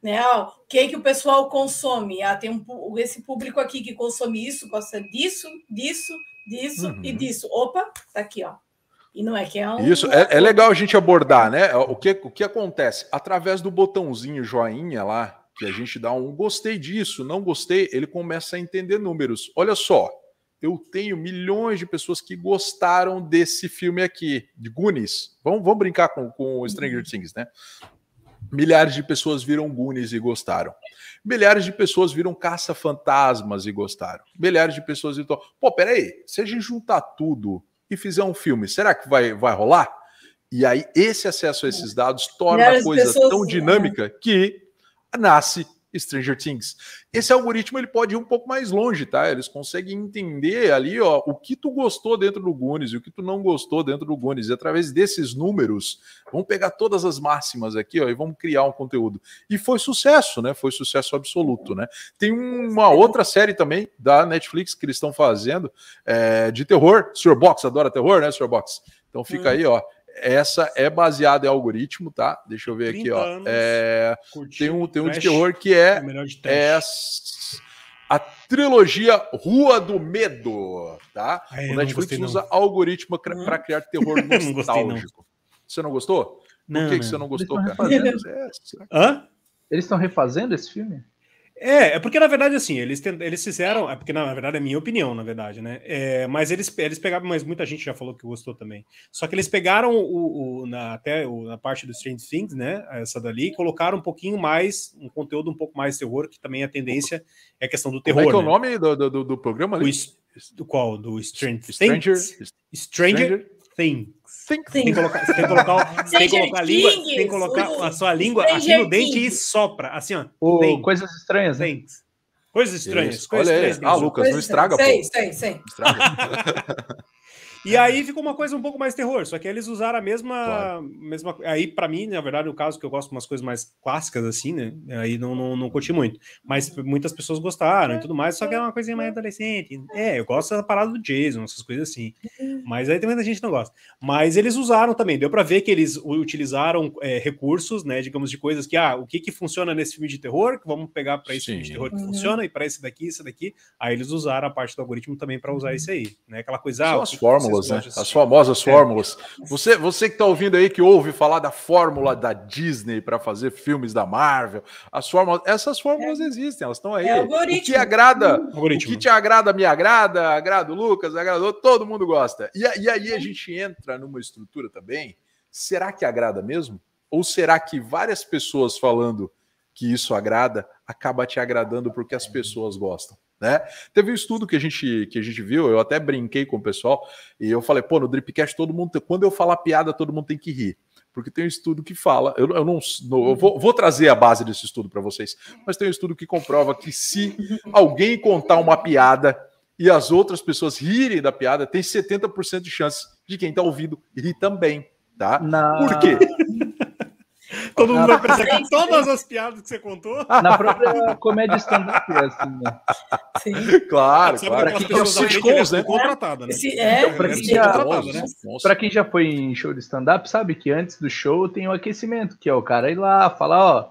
né? o que que o pessoal consome? Ah, tem um, esse público aqui que consome isso, gosta disso, disso, disso uhum. e disso. Opa, tá aqui, ó. E não é que é um. Isso, é, é legal a gente abordar, né? O que, o que acontece? Através do botãozinho joinha lá, que a gente dá um gostei disso, não gostei, ele começa a entender números. Olha só, eu tenho milhões de pessoas que gostaram desse filme aqui, de Goonies. Vamos, vamos brincar com, com Stranger Things, né? Milhares de pessoas viram Goonies e gostaram. Milhares de pessoas viram Caça-Fantasmas e gostaram. Milhares de pessoas viram. Pô, peraí, se a gente juntar tudo e fizer um filme, será que vai, vai rolar? E aí, esse acesso a esses dados torna a coisa pessoas, tão dinâmica que nasce Stranger Things. Esse algoritmo ele pode ir um pouco mais longe, tá? Eles conseguem entender ali, ó, o que tu gostou dentro do Goonies e o que tu não gostou dentro do Goonies. E através desses números, vamos pegar todas as máximas aqui, ó, e vamos criar um conteúdo. E foi sucesso, né? Foi sucesso absoluto, né? Tem uma outra série também da Netflix que eles estão fazendo é, de terror. Sr. Box adora terror, né, Sr. Box? Então fica hum. aí, ó essa é baseada em algoritmo, tá? Deixa eu ver aqui, ó. É, tem um, tem um de terror que é, é a trilogia Rua do Medo, tá? Ai, o Netflix gostei, usa algoritmo para criar terror nostálgico. Não você não gostou? Não, Por que, que você não gostou, cara? É, Hã? Eles estão refazendo esse filme? É, é porque na verdade, assim, eles, tent... eles fizeram. É porque na verdade é minha opinião, na verdade, né? É, mas eles, eles pegaram, mas muita gente já falou que gostou também. Só que eles pegaram o, o na, até o, na parte do Strange Things, né? Essa dali, e colocaram um pouquinho mais, um conteúdo um pouco mais terror, que também a tendência é a questão do terror. Como é que é o né? nome do, do, do programa ali? O, do qual? Do Strange Stranger, Things? Stranger, Things. Tem que colocar, você tem que colocar, você tem que colocar a língua, tem que colocar a sua língua aqui no dente e sopra, assim, ó. Oh, coisas estranhas, né? Coisas estranhas. Coisas Olha estranhas. Ah, Lucas, não estraga, sei, pô. Sei, sei, Estraga. E aí ficou uma coisa um pouco mais terror, só que eles usaram a mesma. Claro. mesma aí, para mim, na verdade, o caso que eu gosto de umas coisas mais clássicas, assim, né? Aí não, não, não curti muito. Mas muitas pessoas gostaram e tudo mais, só que é uma coisinha mais adolescente. É, eu gosto da parada do Jason, essas coisas assim. Mas aí tem muita gente que não gosta. Mas eles usaram também, deu para ver que eles utilizaram é, recursos, né? Digamos, de coisas que, ah, o que que funciona nesse filme de terror, que vamos pegar para esse Sim. filme de terror que uhum. funciona, e para esse daqui, esse daqui. Aí eles usaram a parte do algoritmo também para usar isso aí, né? Aquela coisa. São ah, as fórmulas, né? As famosas famosas fórmulas. Você, você que está ouvindo aí, que ouve falar da fórmula da Disney para fazer filmes da Marvel, as fórmulas, essas fórmulas é. existem, elas estão aí. É o que agrada, algoritmo. o que te agrada, me agrada, agrada o Lucas, agradou, todo mundo gosta. E, e aí a gente entra numa estrutura também. Será que agrada mesmo? Ou será que várias pessoas falando que isso agrada acaba te agradando porque as pessoas gostam? Né? Teve um estudo que a gente que a gente viu, eu até brinquei com o pessoal e eu falei, pô, no Dripcast todo mundo, quando eu falar piada, todo mundo tem que rir. Porque tem um estudo que fala, eu, eu não, eu vou, vou, trazer a base desse estudo para vocês, mas tem um estudo que comprova que se alguém contar uma piada e as outras pessoas rirem da piada, tem 70% de chance de quem está ouvindo rir também, tá? Não. Por quê? Todo mundo vai pensar que todas as piadas que você contou. Na própria comédia stand-up, é assim, né? Sim. Claro, claro. Para quem, já sitcoms, né? Contratada, né? É, então, para quem, já, né? quem já foi em show de stand-up, sabe que antes do show tem o aquecimento, que é o cara ir lá, falar, ó,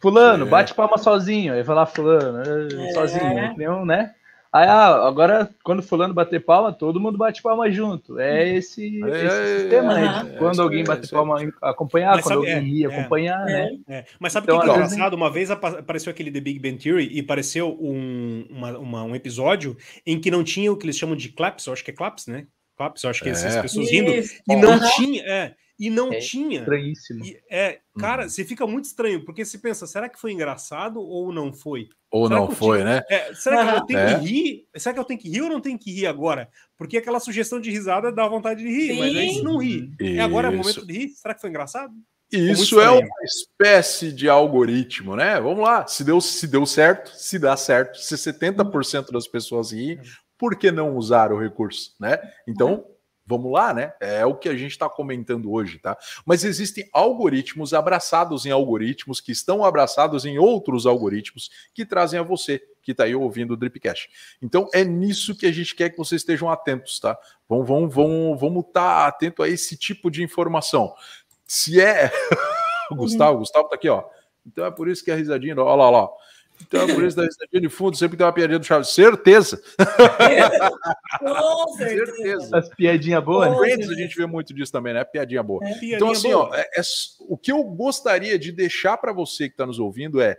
fulano, é. bate palma sozinho. Aí falar, fulano, é. sozinho, né? Aí, ah, agora, quando fulano bater palma, todo mundo bate palma junto. É esse, é, esse sistema, é, né? quando alguém bater palma, acompanhar, Mas quando sabe, alguém rir, acompanhar, né? Mas sabe o então, que é engraçado? Uma vez apareceu aquele The Big Bang Theory e apareceu um, uma, uma, um episódio em que não tinha o que eles chamam de claps, eu acho que é claps, né? Claps, eu acho que é essas pessoas rindo. E não tinha, é, e não é tinha. Estranhíssimo. E, é, cara, uhum. você fica muito estranho, porque você pensa, será que foi engraçado ou não foi? Ou será não foi, tinha, né? É, será que eu tenho é. que rir? Será que eu tenho que rir ou não tenho que rir agora? Porque aquela sugestão de risada dá vontade de rir, Sim. mas aí se não rir, é agora é o momento de rir? Será que foi engraçado? Isso é uma espécie de algoritmo, né? Vamos lá. Se deu, se deu certo, se dá certo, se 70% das pessoas rir, por que não usar o recurso, né? Então, Vamos lá, né? É o que a gente está comentando hoje, tá? Mas existem algoritmos abraçados em algoritmos que estão abraçados em outros algoritmos que trazem a você que está aí ouvindo o Dripcast. Então é nisso que a gente quer que vocês estejam atentos, tá? Vamos, vamos, vamos, vamos estar tá atento a esse tipo de informação. Se é. Gustavo, o Gustavo tá aqui, ó. Então é por isso que a risadinha, ó lá, ó lá. Então, por isso da risadinha de fundo, sempre tem uma piadinha do Chaves. Certeza! Com certeza. As piadinhas boas. Friends a gente vê muito disso também, né? Piadinha boa. É, piadinha então, assim, boa. ó, é, é, o que eu gostaria de deixar para você que está nos ouvindo é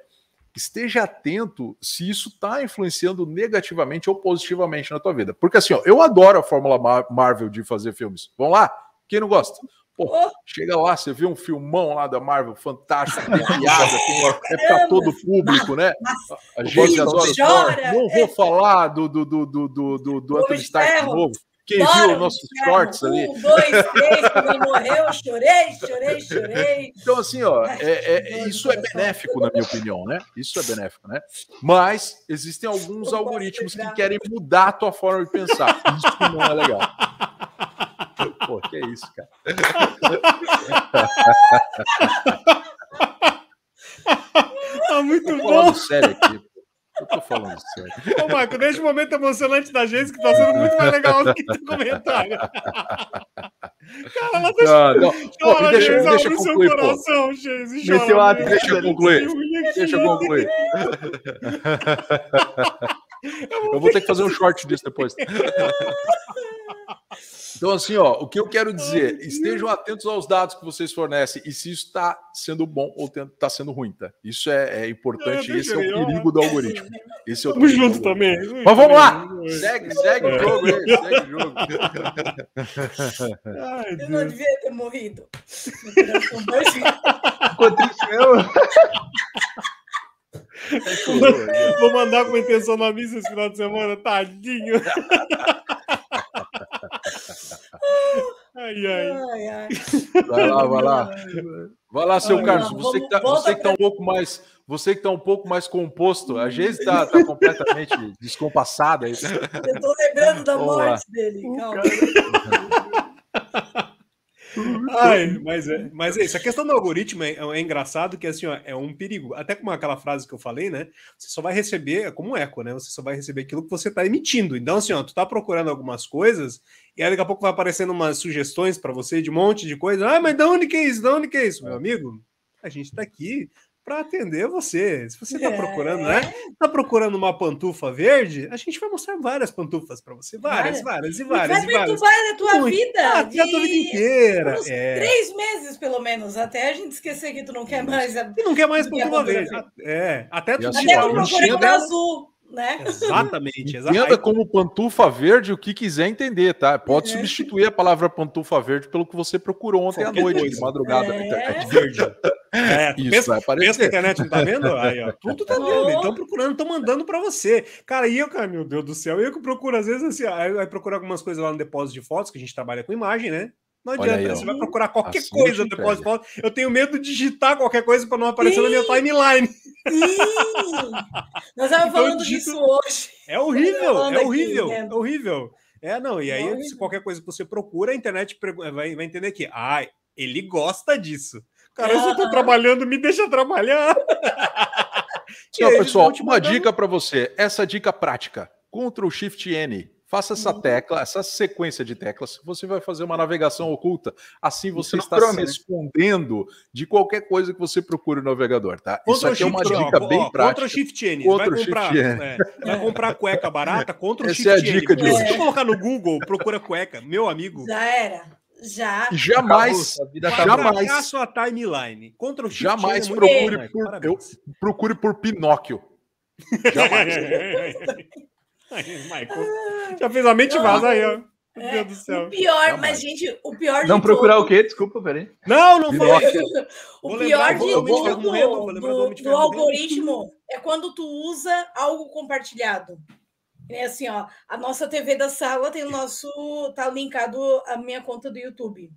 esteja atento se isso está influenciando negativamente ou positivamente na tua vida. Porque assim, ó, eu adoro a Fórmula Marvel de fazer filmes. Vamos lá? Quem não gosta? Pô, oh. chega lá, você vê um filmão lá da Marvel fantástico, piada, é para todo público, né? A gente adora. Chora. Não vou falar do, do, do, do, do, do Anthony Stark de novo. Quem Bora, viu nossos shorts ali? Um, dois, três, quando ele morreu, chorei, chorei, chorei. Então, assim, ó, é, é, isso é benéfico, na minha opinião, né? Isso é benéfico, né? Mas existem alguns algoritmos que querem mudar a tua forma de pensar. Isso não é legal. Pô, que é isso, cara. Tá muito bom. Sério aqui. Eu tô falando sério. Ô, Marco, deixa o momento emocionante da gente, que tá sendo muito mais legal do que teu comentário. Cara, ela deixa. Não, não. Pô, chora, deixa, deixa concluir, coração, pô. Geis, Meteu a... Deixa eu concluir. Deixa eu concluir. Eu vou ter que fazer um short disso depois. Então, assim, ó, o que eu quero dizer, estejam atentos aos dados que vocês fornecem e se isso está sendo bom ou está sendo ruim, tá? Isso é, é importante, é, esse é o perigo do algoritmo. Esse é o Tamo junto também. Mas vamos lá! Segue, segue o jogo aí, segue o jogo. Ai, eu não devia ter morrido. Ficou triste mesmo. Vou mandar com intenção na missa esse final de semana, tadinho. Ai, ai. ai, ai. Vai lá, vai lá. Vai lá, seu ai, Carlos. Você que, tá, você que tá um pouco mais. Você que tá um pouco mais composto, a Geise está tá completamente descompassada. Eu tô lembrando da Vamos morte dele. Calma. Ai, mas, é, mas é isso. A questão do algoritmo é, é engraçado que assim, ó, é um perigo. Até como aquela frase que eu falei, né? Você só vai receber, é como um eco, né? Você só vai receber aquilo que você está emitindo. Então, assim, ó, tu tá procurando algumas coisas e aí daqui a pouco vai aparecendo umas sugestões para você de um monte de coisa. Ah, mas de onde que é isso? De onde que é isso, meu amigo? A gente está aqui para atender você. Se você está é. procurando, né? Está procurando uma pantufa verde, a gente vai mostrar várias pantufas para você. Várias, várias, várias e várias. Vai perturbar a tua Muito. vida. Ah, de... A tua vida inteira. É. Três meses, pelo menos, até a gente esquecer que tu não quer mais. A... E não quer mais pantufa verde. É, até tu até tirar o azul né? Exatamente, exatamente. Entenda como pantufa verde o que quiser entender, tá? Pode é. substituir a palavra pantufa verde pelo que você procurou ontem à noite, de madrugada é. internet verde. É, Isso pensa, vai aparecer. Pensa que a internet não tá vendo? Aí, ó, tudo tá vendo. Estão procurando, estão mandando para você. Cara, e eu, cara, meu Deus do céu, eu que procuro, às vezes, assim, aí, aí procuro algumas coisas lá no depósito de fotos, que a gente trabalha com imagem, né? Não adianta, aí, você vai procurar qualquer assim coisa depois de foto. Eu tenho medo de digitar qualquer coisa para não aparecer Sim. na minha timeline. Sim! Nós estávamos então, falando disso hoje. É horrível, é horrível, aqui, é horrível. É, não, e aí, é se qualquer coisa que você procura, a internet vai, vai entender que, ah, ele gosta disso. Cara, ah. eu estou trabalhando, me deixa trabalhar. Então, pessoal, uma dica para você, essa dica prática, Ctrl Shift N Faça essa uhum. tecla, essa sequência de teclas. Você vai fazer uma navegação oculta. Assim você está se né? escondendo de qualquer coisa que você procure no navegador, tá? Isso aqui é uma dica ó, bem ó, prática. Ctrl Shift N. Vai comprar, é, vai comprar cueca barata, Ctrl Essa Shift é a dica N. De hoje. Se colocar no Google, procura cueca, meu amigo. Já era. Já. Jamais. jamais. a sua timeline. Ctrl Shift jamais N é procure por, eu, procure por Pinóquio. Jamais. Aí, Michael. Já fez a mente vaza aí, ó. Meu é, Deus do céu. O pior, não, mas, gente, o pior Não procurar o quê? Desculpa, peraí. Não, não foi. o pior de tudo do, do algoritmo é quando tu usa algo compartilhado. É assim, ó, a nossa TV da sala tem o nosso. tá linkado a minha conta do YouTube.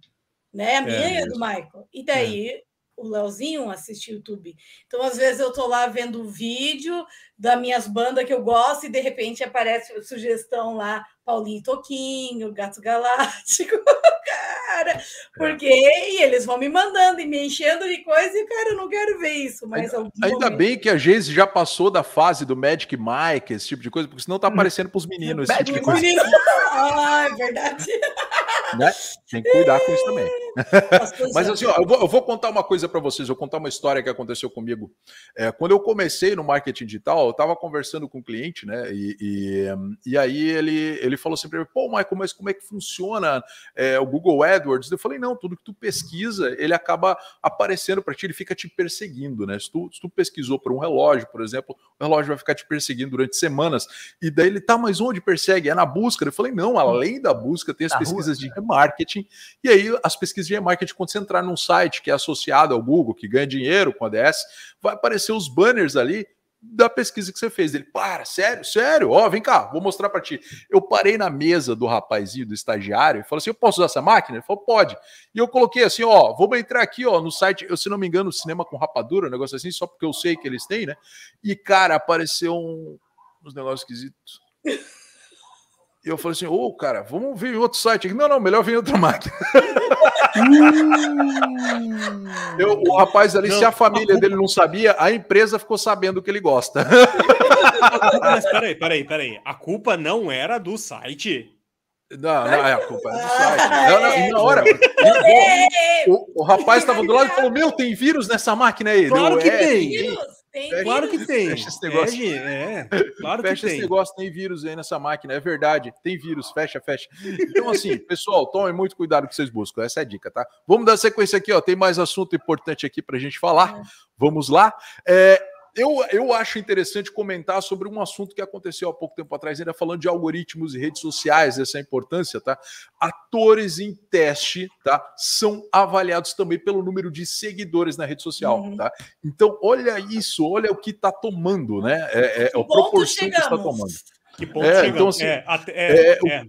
Né? A minha é, é do Michael. E daí é o Leozinho assiste YouTube. Então, às vezes, eu tô lá vendo o vídeo das minhas bandas que eu gosto e de repente aparece sugestão lá, Paulinho Toquinho, Gato Galáctico, cara, porque e eles vão me mandando e me enchendo de coisa e, cara, eu não quero ver isso. Mas ainda, ainda bem que a Geise já passou da fase do Magic Mike, esse tipo de coisa, porque senão tá hum. aparecendo pros meninos. Esse tipo Magic tipo ah, é verdade. Né? Tem que cuidar com isso também. Mas assim, ó, eu, vou, eu, vou, contar uma coisa para vocês, eu vou contar uma história que aconteceu comigo. É, quando eu comecei no marketing digital, eu estava conversando com um cliente, né? E, e, e, aí ele, ele falou assim para mim: pô, Michael, mas como é que funciona é, o Google AdWords? Eu falei: não, tudo que tu pesquisa, ele acaba aparecendo para ti, ele fica te perseguindo, né? Se tu, se tu pesquisou por um relógio, por exemplo, o relógio vai ficar te perseguindo durante semanas. E daí ele tá, mas onde persegue? É na busca. Eu falei: não, além da busca, tem as pesquisas rua. de remarketing. E aí, as pesquisas de remarketing, quando você entrar num site que é associado ao Google, que ganha dinheiro com ADS, vai aparecer os banners ali da pesquisa que você fez. Ele, para, sério, sério, ó, vem cá, vou mostrar para ti. Eu parei na mesa do rapazinho, do estagiário, e falei assim: eu posso usar essa máquina? Ele falou, pode. E eu coloquei assim: ó, vamos entrar aqui, ó, no site, eu, se não me engano, cinema com rapadura, um negócio assim, só porque eu sei que eles têm, né? E, cara, apareceu um, uns negócios esquisitos. E eu falei assim, ô, oh, cara, vamos ver em outro site. Não, não, melhor vir em outra máquina. eu, o rapaz ali, não, se a família dele não sabia, a empresa ficou sabendo que ele gosta. Mas peraí, peraí, peraí. A culpa não era do site. Não, não, é a culpa é do site. Não, não, na hora. O, o rapaz estava do lado e falou: Meu, tem vírus nessa máquina aí. Claro que é, tem. Tem Claro que tem. Fecha esse negócio. É, é, claro fecha que esse tem. negócio, tem vírus aí nessa máquina, é verdade, tem vírus, fecha, fecha. Então, assim, pessoal, tomem muito cuidado com o que vocês buscam, essa é a dica, tá? Vamos dar sequência aqui, ó, tem mais assunto importante aqui pra gente falar, vamos lá. É, eu, eu acho interessante comentar sobre um assunto que aconteceu há pouco tempo atrás, ainda falando de algoritmos e redes sociais, essa importância, tá? Atores em teste, tá? São avaliados também pelo número de seguidores na rede social, Uhum. tá? Então, olha isso, olha o que tá tomando, né? É, é, Que a proporção que está tomando. Que ponto É, chegamos? então, assim, é, até, é, é, o- é.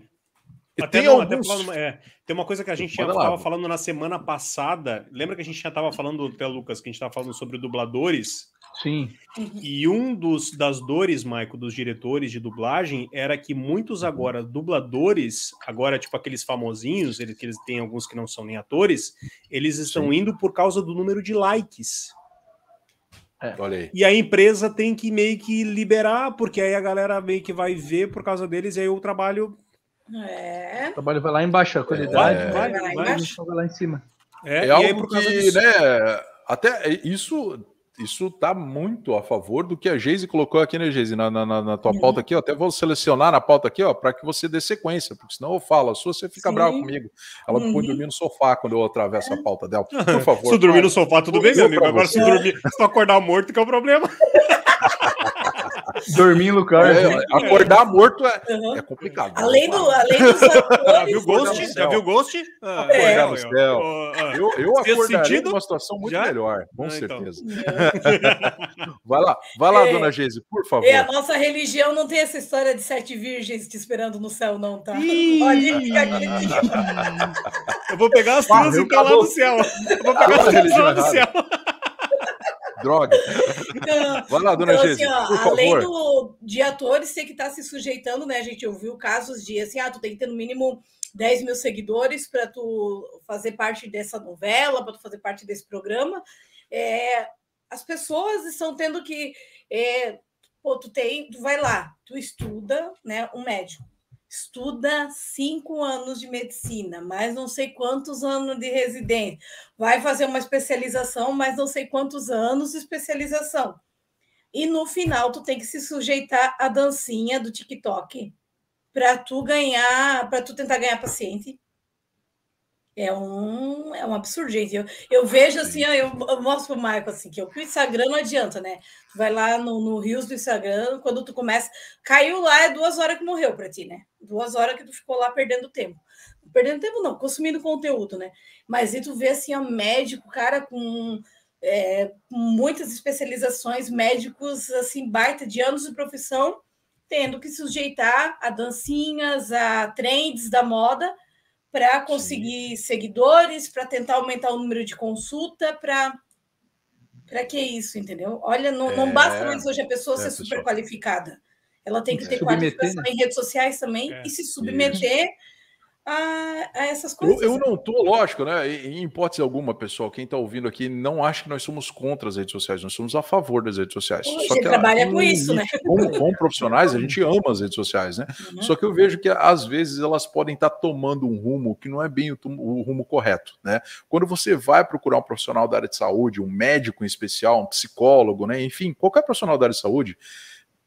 Até tem não, até alguns- falando- é, tem uma coisa que a gente estava falando na semana passada. Lembra que a gente já estava falando, até Lucas, que a gente estava falando sobre dubladores? Sim. E um dos das dores, Maico, dos diretores de dublagem era que muitos agora dubladores, agora tipo aqueles famosinhos, eles, que eles têm alguns que não são nem atores, eles estão indo por causa do número de likes. Olha aí. E a empresa tem que meio que liberar, porque aí a galera meio que vai ver por causa deles, e aí o trabalho É. O trabalho vai lá embaixo, a qualidade É. vai, Vai lá vai, embaixo. vai lá em cima. É, É aí algo que, disso. né, até isso isso tá muito a favor do que a Geise colocou aqui, né, Geise, na, na, na- na tua Uhum. pauta aqui, ó, até vou selecionar na pauta aqui, ó, para que você dê sequência, porque senão eu falo, a sua você fica Sim. bravo comigo. Ela me põe Uhum. dormir no sofá quando eu atravesso a pauta dela. Por favor. Se dormir no sofá, tudo bem, meu amigo. Agora, se dormir, se tu acordar morto, que é o problema. Dormir no carro. É, acordar morto é, Uhum. é complicado. Além, do, além dos Já atores. viu Ghost? no Já viu Ghost? Ah, Acordar é, no céu. Eu, eu acordaria numa situação muito Já? melhor, com Ah, então. certeza. Vai lá, vai lá, É. dona Geise, por favor. É, a nossa religião não tem essa história de sete virgens te esperando no céu, não, tá? Ih. Quietinho. Eu vou pegar as Ah, duas e calar acabou. do céu. Eu vou pegar as duas lá do errada. céu. Droga. Então, Vai lá, dona Então, assim, ó, por além favor. do, de atores ter que estar se sujeitando, né? A gente ouviu casos de assim, ah, tu tem que ter no mínimo 10 mil seguidores para tu fazer parte dessa novela, para tu fazer parte desse programa. É, as pessoas estão tendo que. É, pô, tu tem, tu vai lá, tu estuda, né? Um médico. Estuda cinco anos de medicina, mais não sei quantos anos de residência. Vai fazer uma especialização, mais não sei quantos anos de especialização. E no final, tu tem que se sujeitar à dancinha do TikTok para tu ganhar, para tu tentar ganhar paciente. É um, é um absurdo, gente. Eu, eu vejo assim, ó, eu, eu mostro pro Marco assim, que o Instagram não adianta, né? Tu vai lá no, no Rios do Instagram, quando tu começa, caiu lá, é duas horas que morreu para ti, né? Duas horas que tu ficou lá perdendo tempo. Perdendo tempo não, consumindo conteúdo, né? Mas e tu vê assim, ó, médico, cara com é, muitas especializações, médicos assim, baita de anos de profissão, tendo que sujeitar a dancinhas, a trends da moda para conseguir seguidores, para tentar aumentar o número de consulta, para para que isso, entendeu? Olha, não, não É. basta mais hoje a pessoa É, ser pessoal. super qualificada. Ela tem que Se ter submeter, qualificação né? em redes sociais também É. e se submeter a, a essas Eu, coisas. eu não tô, lógico, né? Em hipótese alguma, pessoal, quem tá ouvindo aqui não acha que nós somos contra as redes sociais, nós somos a favor das redes sociais. Hoje Só que trabalha ela- com isso, né? Como, como profissionais, a gente ama as redes sociais, né? Uhum. Só que eu vejo que às vezes elas podem estar tomando um rumo que não é bem o, o rumo correto, né? Quando você vai procurar um profissional da área de saúde, um médico em especial, um psicólogo, né? Enfim, qualquer profissional da área de saúde,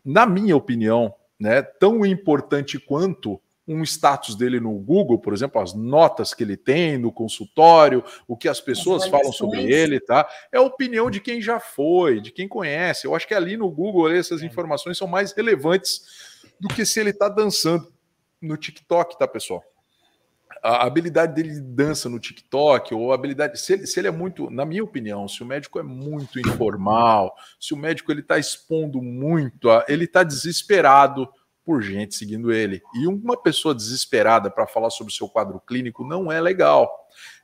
na minha opinião, né, tão importante quanto um status dele no Google, por exemplo, as notas que ele tem no consultório, o que as pessoas falam sobre ele, tá? É a opinião de quem já foi, de quem conhece. Eu acho que ali no Google essas informações são mais relevantes do que se ele está dançando no TikTok, tá, pessoal? A habilidade dele de dança no TikTok, ou a habilidade. Se ele, se ele é muito, na minha opinião, se o médico é muito informal, se o médico ele está expondo muito, ele está desesperado por gente seguindo ele. E uma pessoa desesperada para falar sobre o seu quadro clínico não é legal.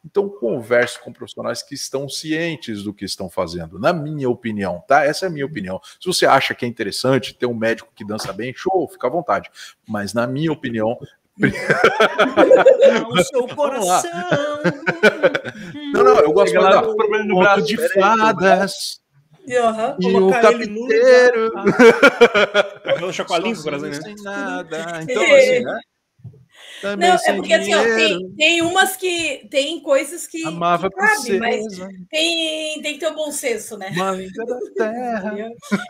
Então, converse com profissionais que estão cientes do que estão fazendo, na minha opinião, tá? Essa é a minha opinião. Se você acha que é interessante ter um médico que dança bem, show, fica à vontade. Mas, na minha opinião, O seu coração. não, não, eu gosto mais da o problema no Conto braço. de fadas Aham. e o Colocar ele no capiteiro. Aquela chacoalhinha com o coração, né? Sem nada. Então, assim, né? Também Não, é porque assim, ó, dinheiro. tem, tem umas que. Tem coisas que. Amava que cabe, mas princesa, tem, tem que ter um bom senso, né? amiga da terra.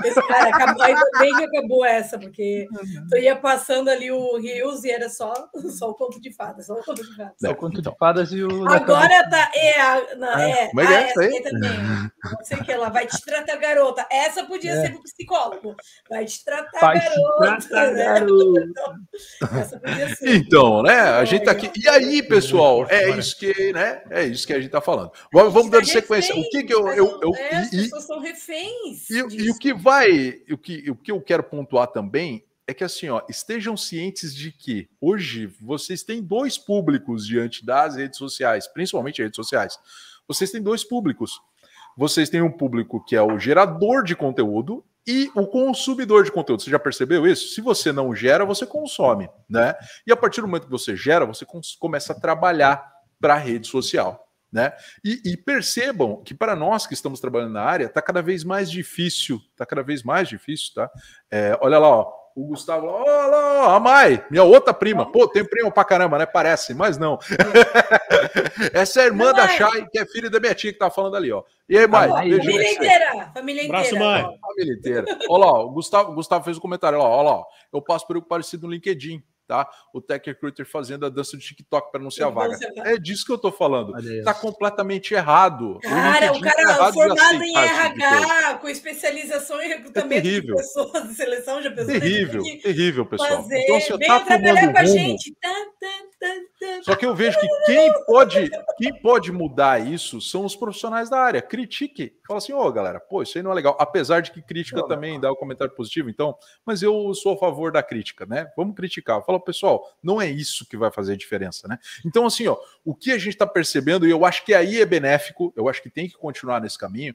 Esse cara acabou, ainda bem que acabou essa, porque tu ia passando ali o Rios e era só, só o conto de fadas, só o conto de fadas. É o É, conto então. de fadas e o. Agora tá. É, a- não, Ah, é, como é que ah, é essa aí? também. Não sei o que ela vai te tratar garota. Essa podia É. ser pro psicólogo. Vai te tratar Vai te garota. tratar, né? Essa ser. Então, né? A gente tá aqui. E aí, pessoal, é isso que, né? É isso que a gente tá falando. Vamos, vamos dando Tá sequência. O que que eu. eu, eu é, as pessoas são reféns. E, e o que vai, o que, o que eu quero pontuar também é que assim, ó, estejam cientes de que hoje vocês têm dois públicos diante das redes sociais, principalmente redes sociais. Vocês têm dois públicos. Vocês têm um público que é o gerador de conteúdo e o consumidor de conteúdo. Você já percebeu isso? Se você não gera, você consome, né? E a partir do momento que você gera, você começa a trabalhar para a rede social. Né? E, e percebam que para nós que estamos trabalhando na área, está cada vez mais difícil, está cada vez mais difícil, tá? É, olha lá, ó, o Gustavo, lá, olha lá, ó, a Mai, minha outra prima. Pô, tem prima pra caramba, né? Parece, mas não. Essa é a irmã Não, da. Chay, que é filha da minha tia que tá falando ali, ó. E aí, Mai? Beijo pra Família inteira. Família Abraço, inteira. mãe. ó. Família inteira. Olha lá, ó, o Gustavo, o Gustavo fez um comentário, olha lá, olha lá, ó. eu passo por algo parecido no LinkedIn, tá? O Tech Recruiter fazendo a dança do TikTok para anunciar a vaga. É disso que eu tô falando. Aí. Tá completamente errado. Cara, o tá cara errado de formado em esse tipo de. RH, com especialização em recrutamento de terrível. pessoas, de seleção de pessoas. Terrível, terrível, pessoal. Fazer, Então, venha tá trabalhar com a gente. Tá, tá, tá, tá. Só que eu vejo que quem pode, quem pode mudar isso são os profissionais da área. Critique. Fala assim, ô galera, pô, isso aí não é legal. Apesar de que crítica Não, também dá o comentário positivo, então, mas eu sou a favor da crítica, né? Vamos criticar. Fala, pessoal, não é isso que vai fazer a diferença, né? Então, assim, ó, o que a gente está percebendo, e eu acho que aí é benéfico, eu acho que tem que continuar nesse caminho,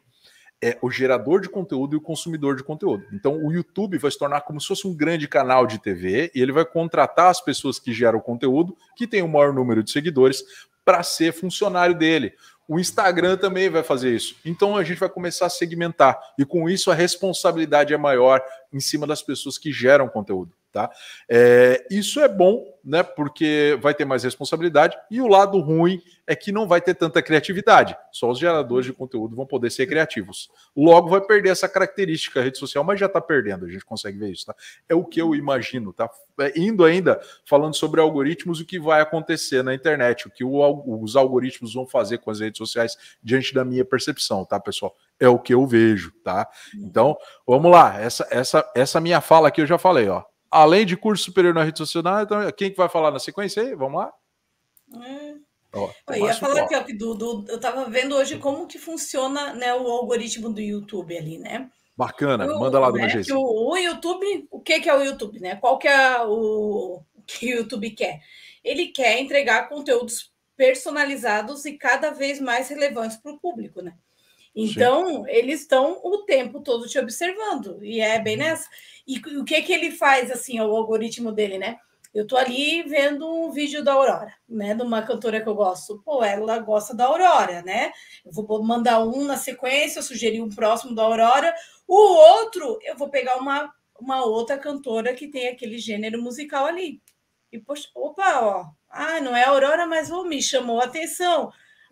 é o gerador de conteúdo e o consumidor de conteúdo. Então, o YouTube vai se tornar como se fosse um grande canal de TV e ele vai contratar as pessoas que geram conteúdo, que tem o maior número de seguidores, para ser funcionário dele. O Instagram também vai fazer isso. Então, a gente vai começar a segmentar e com isso a responsabilidade é maior em cima das pessoas que geram conteúdo. Tá? É, isso é bom, né? Porque vai ter mais responsabilidade, e o lado ruim é que não vai ter tanta criatividade. Só os geradores de conteúdo vão poder ser criativos. Logo vai perder essa característica a rede social, mas já está perdendo, a gente consegue ver isso, tá? É o que eu imagino, tá? É, indo ainda falando sobre algoritmos, o que vai acontecer na internet, o que o os algoritmos vão fazer com as redes sociais diante da minha percepção, tá, pessoal? É o que eu vejo, tá? Então, vamos lá. Essa, essa, essa minha fala aqui eu já falei, ó. Além de curso superior na rede social, então, quem que vai falar na sequência aí? Vamos lá? É. Ó, Eu ia falar aqui, ó, que do, do- eu tava vendo hoje como que funciona né, o algoritmo do YouTube ali, né? Bacana, O- manda lá, dona né, Geise. que o, o YouTube, o que, que é o YouTube, né? Qual que é o, o que o YouTube quer? Ele quer entregar conteúdos personalizados e cada vez mais relevantes para o público, né? Então, eles estão o tempo todo te observando, e é bem nessa. E o que que ele faz, assim, o algoritmo dele, né? Eu tô ali vendo um vídeo da Aurora, né? De uma cantora que eu gosto. Pô, ela gosta da Aurora, né? Eu vou mandar um na sequência, sugerir um próximo da Aurora. O outro, eu vou pegar uma, uma outra cantora que tem aquele gênero musical ali. E, poxa, opa, ó. Ah, não é a Aurora, mas oh, me chamou a atenção.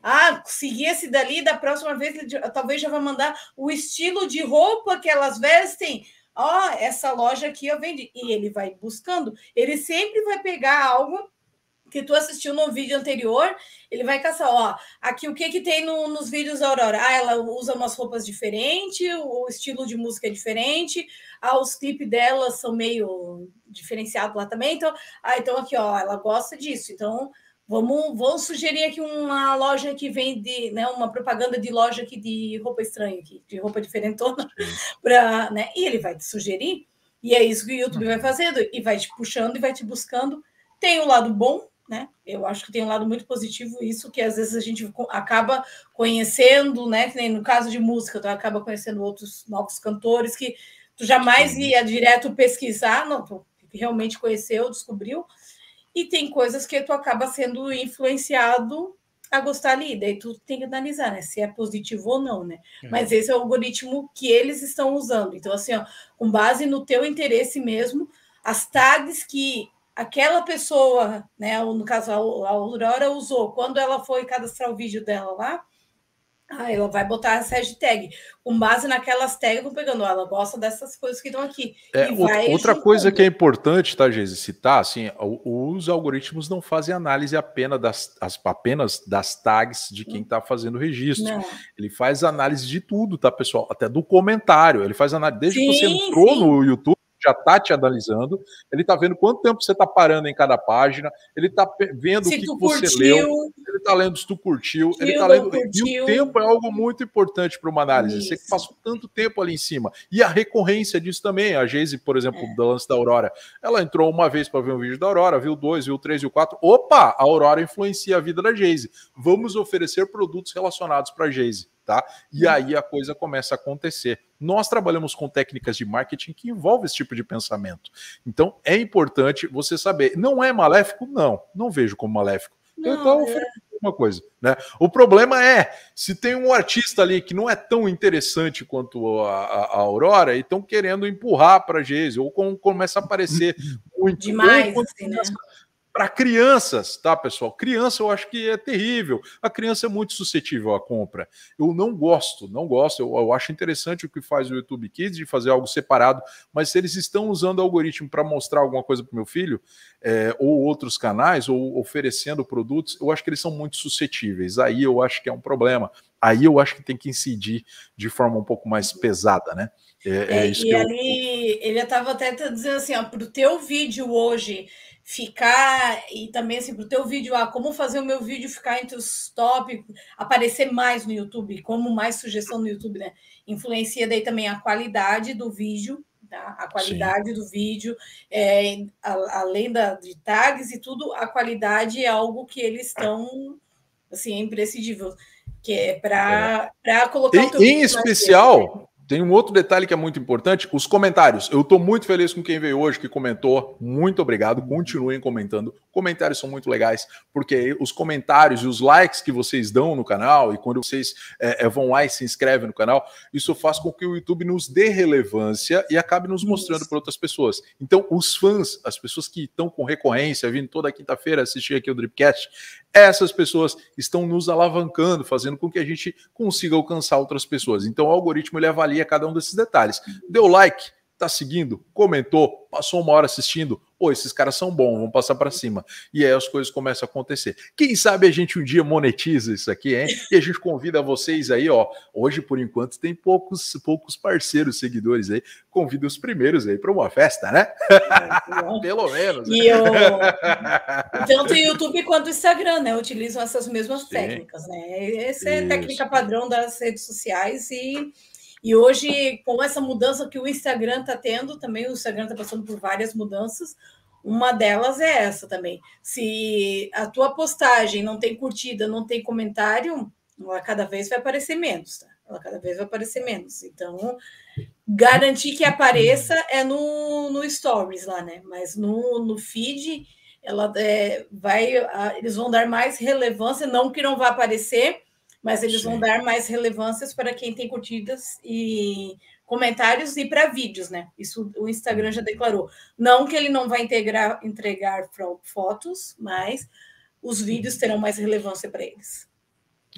Ah, segui esse dali, da próxima vez talvez já vai mandar o estilo de roupa que elas vestem. Ó, essa loja aqui eu vendi. E ele vai buscando. Ele sempre vai pegar algo que tu assistiu no vídeo anterior, ele vai caçar, ó, aqui o que que tem no- nos vídeos da Aurora? Ah, ela usa umas roupas diferentes, o estilo de música é diferente, ah, os clipes dela são meio diferenciados lá também, então, ah, então aqui, ó, ela gosta disso, então vamos, vamos sugerir aqui uma loja que vende, né, uma propaganda de loja aqui de roupa estranha, aqui, de roupa diferentona, pra, né, e ele vai te sugerir, e é isso que o YouTube vai fazendo, e vai te puxando e vai te buscando, tem o lado bom, né? Eu acho que tem um lado muito positivo isso, que às vezes a gente acaba conhecendo, né? Que nem no caso de música, tu acaba conhecendo outros novos cantores que tu jamais ia direto pesquisar, não, tu realmente conheceu, descobriu. E tem coisas que tu acaba sendo influenciado a gostar ali, daí tu tem que analisar, né? Se é positivo ou não, né? Mas esse é o algoritmo que eles estão usando. Então, assim, ó, com base no teu interesse mesmo, as tags que aquela pessoa, né, no caso a Aurora usou, quando ela foi cadastrar o vídeo dela lá, ah, ela vai botar essa hashtag. Com base naquelas tags, vão pegando. Ela gosta dessas coisas que estão aqui. É, outra coisa que é importante, tá, Geise, citar, assim, os algoritmos não fazem análise apenas das, as, apenas das tags de quem está fazendo o registro. Não. Ele faz análise de tudo, tá, pessoal? Até do comentário. Ele faz análise. Desde sim, que você entrou sim. no YouTube, já está te analisando, ele está vendo quanto tempo você está parando em cada página, ele está vendo se o que, que você leu, ele está lendo se tu curtiu, ele está lendo. Curtiu. E o tempo é algo muito importante para uma análise. Isso. Você que passou tanto tempo ali em cima. E a recorrência disso também. A Geise, por exemplo, é. do lance da Aurora, ela entrou uma vez para ver um vídeo da Aurora, viu dois, viu três, viu quatro. Opa, a Aurora influencia a vida da Geise. Vamos oferecer produtos relacionados para a Geise tá? E uhum. aí a coisa começa a acontecer. Nós trabalhamos com técnicas de marketing que envolvem esse tipo de pensamento. Então é importante você saber. Não é maléfico? Não, não vejo como maléfico. Não, então, é... uma coisa, né? O problema é se tem um artista ali que não é tão interessante quanto a, a, a Aurora e estão querendo empurrar para a Geise, ou com, começa a aparecer muito demais, assim, né? Para crianças, tá, pessoal? Criança eu acho que é terrível. A criança é muito suscetível à compra. Eu não gosto, não gosto. Eu, eu acho interessante o que faz o YouTube Kids de fazer algo separado, mas se eles estão usando o algoritmo para mostrar alguma coisa para meu filho, é, ou outros canais, ou oferecendo produtos, eu acho que eles são muito suscetíveis. Aí eu acho que é um problema. Aí eu acho que tem que incidir de forma um pouco mais pesada, né? É, é, é e ali eu... ele estava até dizendo assim, ó, para o teu vídeo hoje ficar e também assim para o teu vídeo, ah, como fazer o meu vídeo ficar entre os top, aparecer mais no YouTube, como mais sugestão no YouTube, né? Influencia daí também a qualidade do vídeo, tá? A qualidade Sim. do vídeo, é, a, além da, de tags e tudo, a qualidade é algo que eles estão assim, é imprescindível, que é para é. colocar em, em especial tem um outro detalhe que é muito importante: os comentários. Eu estou muito feliz com quem veio hoje, que comentou. Muito obrigado. Continuem comentando. Comentários são muito legais, porque os comentários e os likes que vocês dão no canal, e quando vocês é, é vão lá e se inscrevem no canal, isso faz com que o YouTube nos dê relevância e acabe nos mostrando para outras pessoas. Então, os fãs, as pessoas que estão com recorrência, vindo toda quinta-feira assistir aqui o Dripcast, essas pessoas estão nos alavancando, fazendo com que a gente consiga alcançar outras pessoas. Então, o algoritmo ele avalia cada um desses detalhes. Deu like, tá seguindo, comentou, passou uma hora assistindo, pô, esses caras são bons, vamos passar para cima. E aí as coisas começam a acontecer. Quem sabe a gente um dia monetiza isso aqui, hein? E a gente convida vocês aí, ó. Hoje, por enquanto, tem poucos, poucos parceiros, seguidores aí. Convida os primeiros aí para uma festa, né? É, Pelo menos. E eu... Tanto o YouTube quanto o Instagram, né? Utilizam essas mesmas Sim. técnicas, né? Essa é a técnica padrão das redes sociais e e hoje, com essa mudança que o Instagram está tendo, também o Instagram está passando por várias mudanças. Uma delas é essa também. Se a tua postagem não tem curtida, não tem comentário, ela cada vez vai aparecer menos, tá? Ela cada vez vai aparecer menos. Então, garantir que apareça é no, no Stories lá, né? Mas no, no feed, ela é, vai, eles vão dar mais relevância, não que não vai aparecer, mas eles Sim. vão dar mais relevâncias para quem tem curtidas e comentários e para vídeos, né? Isso o Instagram já declarou. Não que ele não vai integrar, entregar fotos, mas os vídeos terão mais relevância para eles.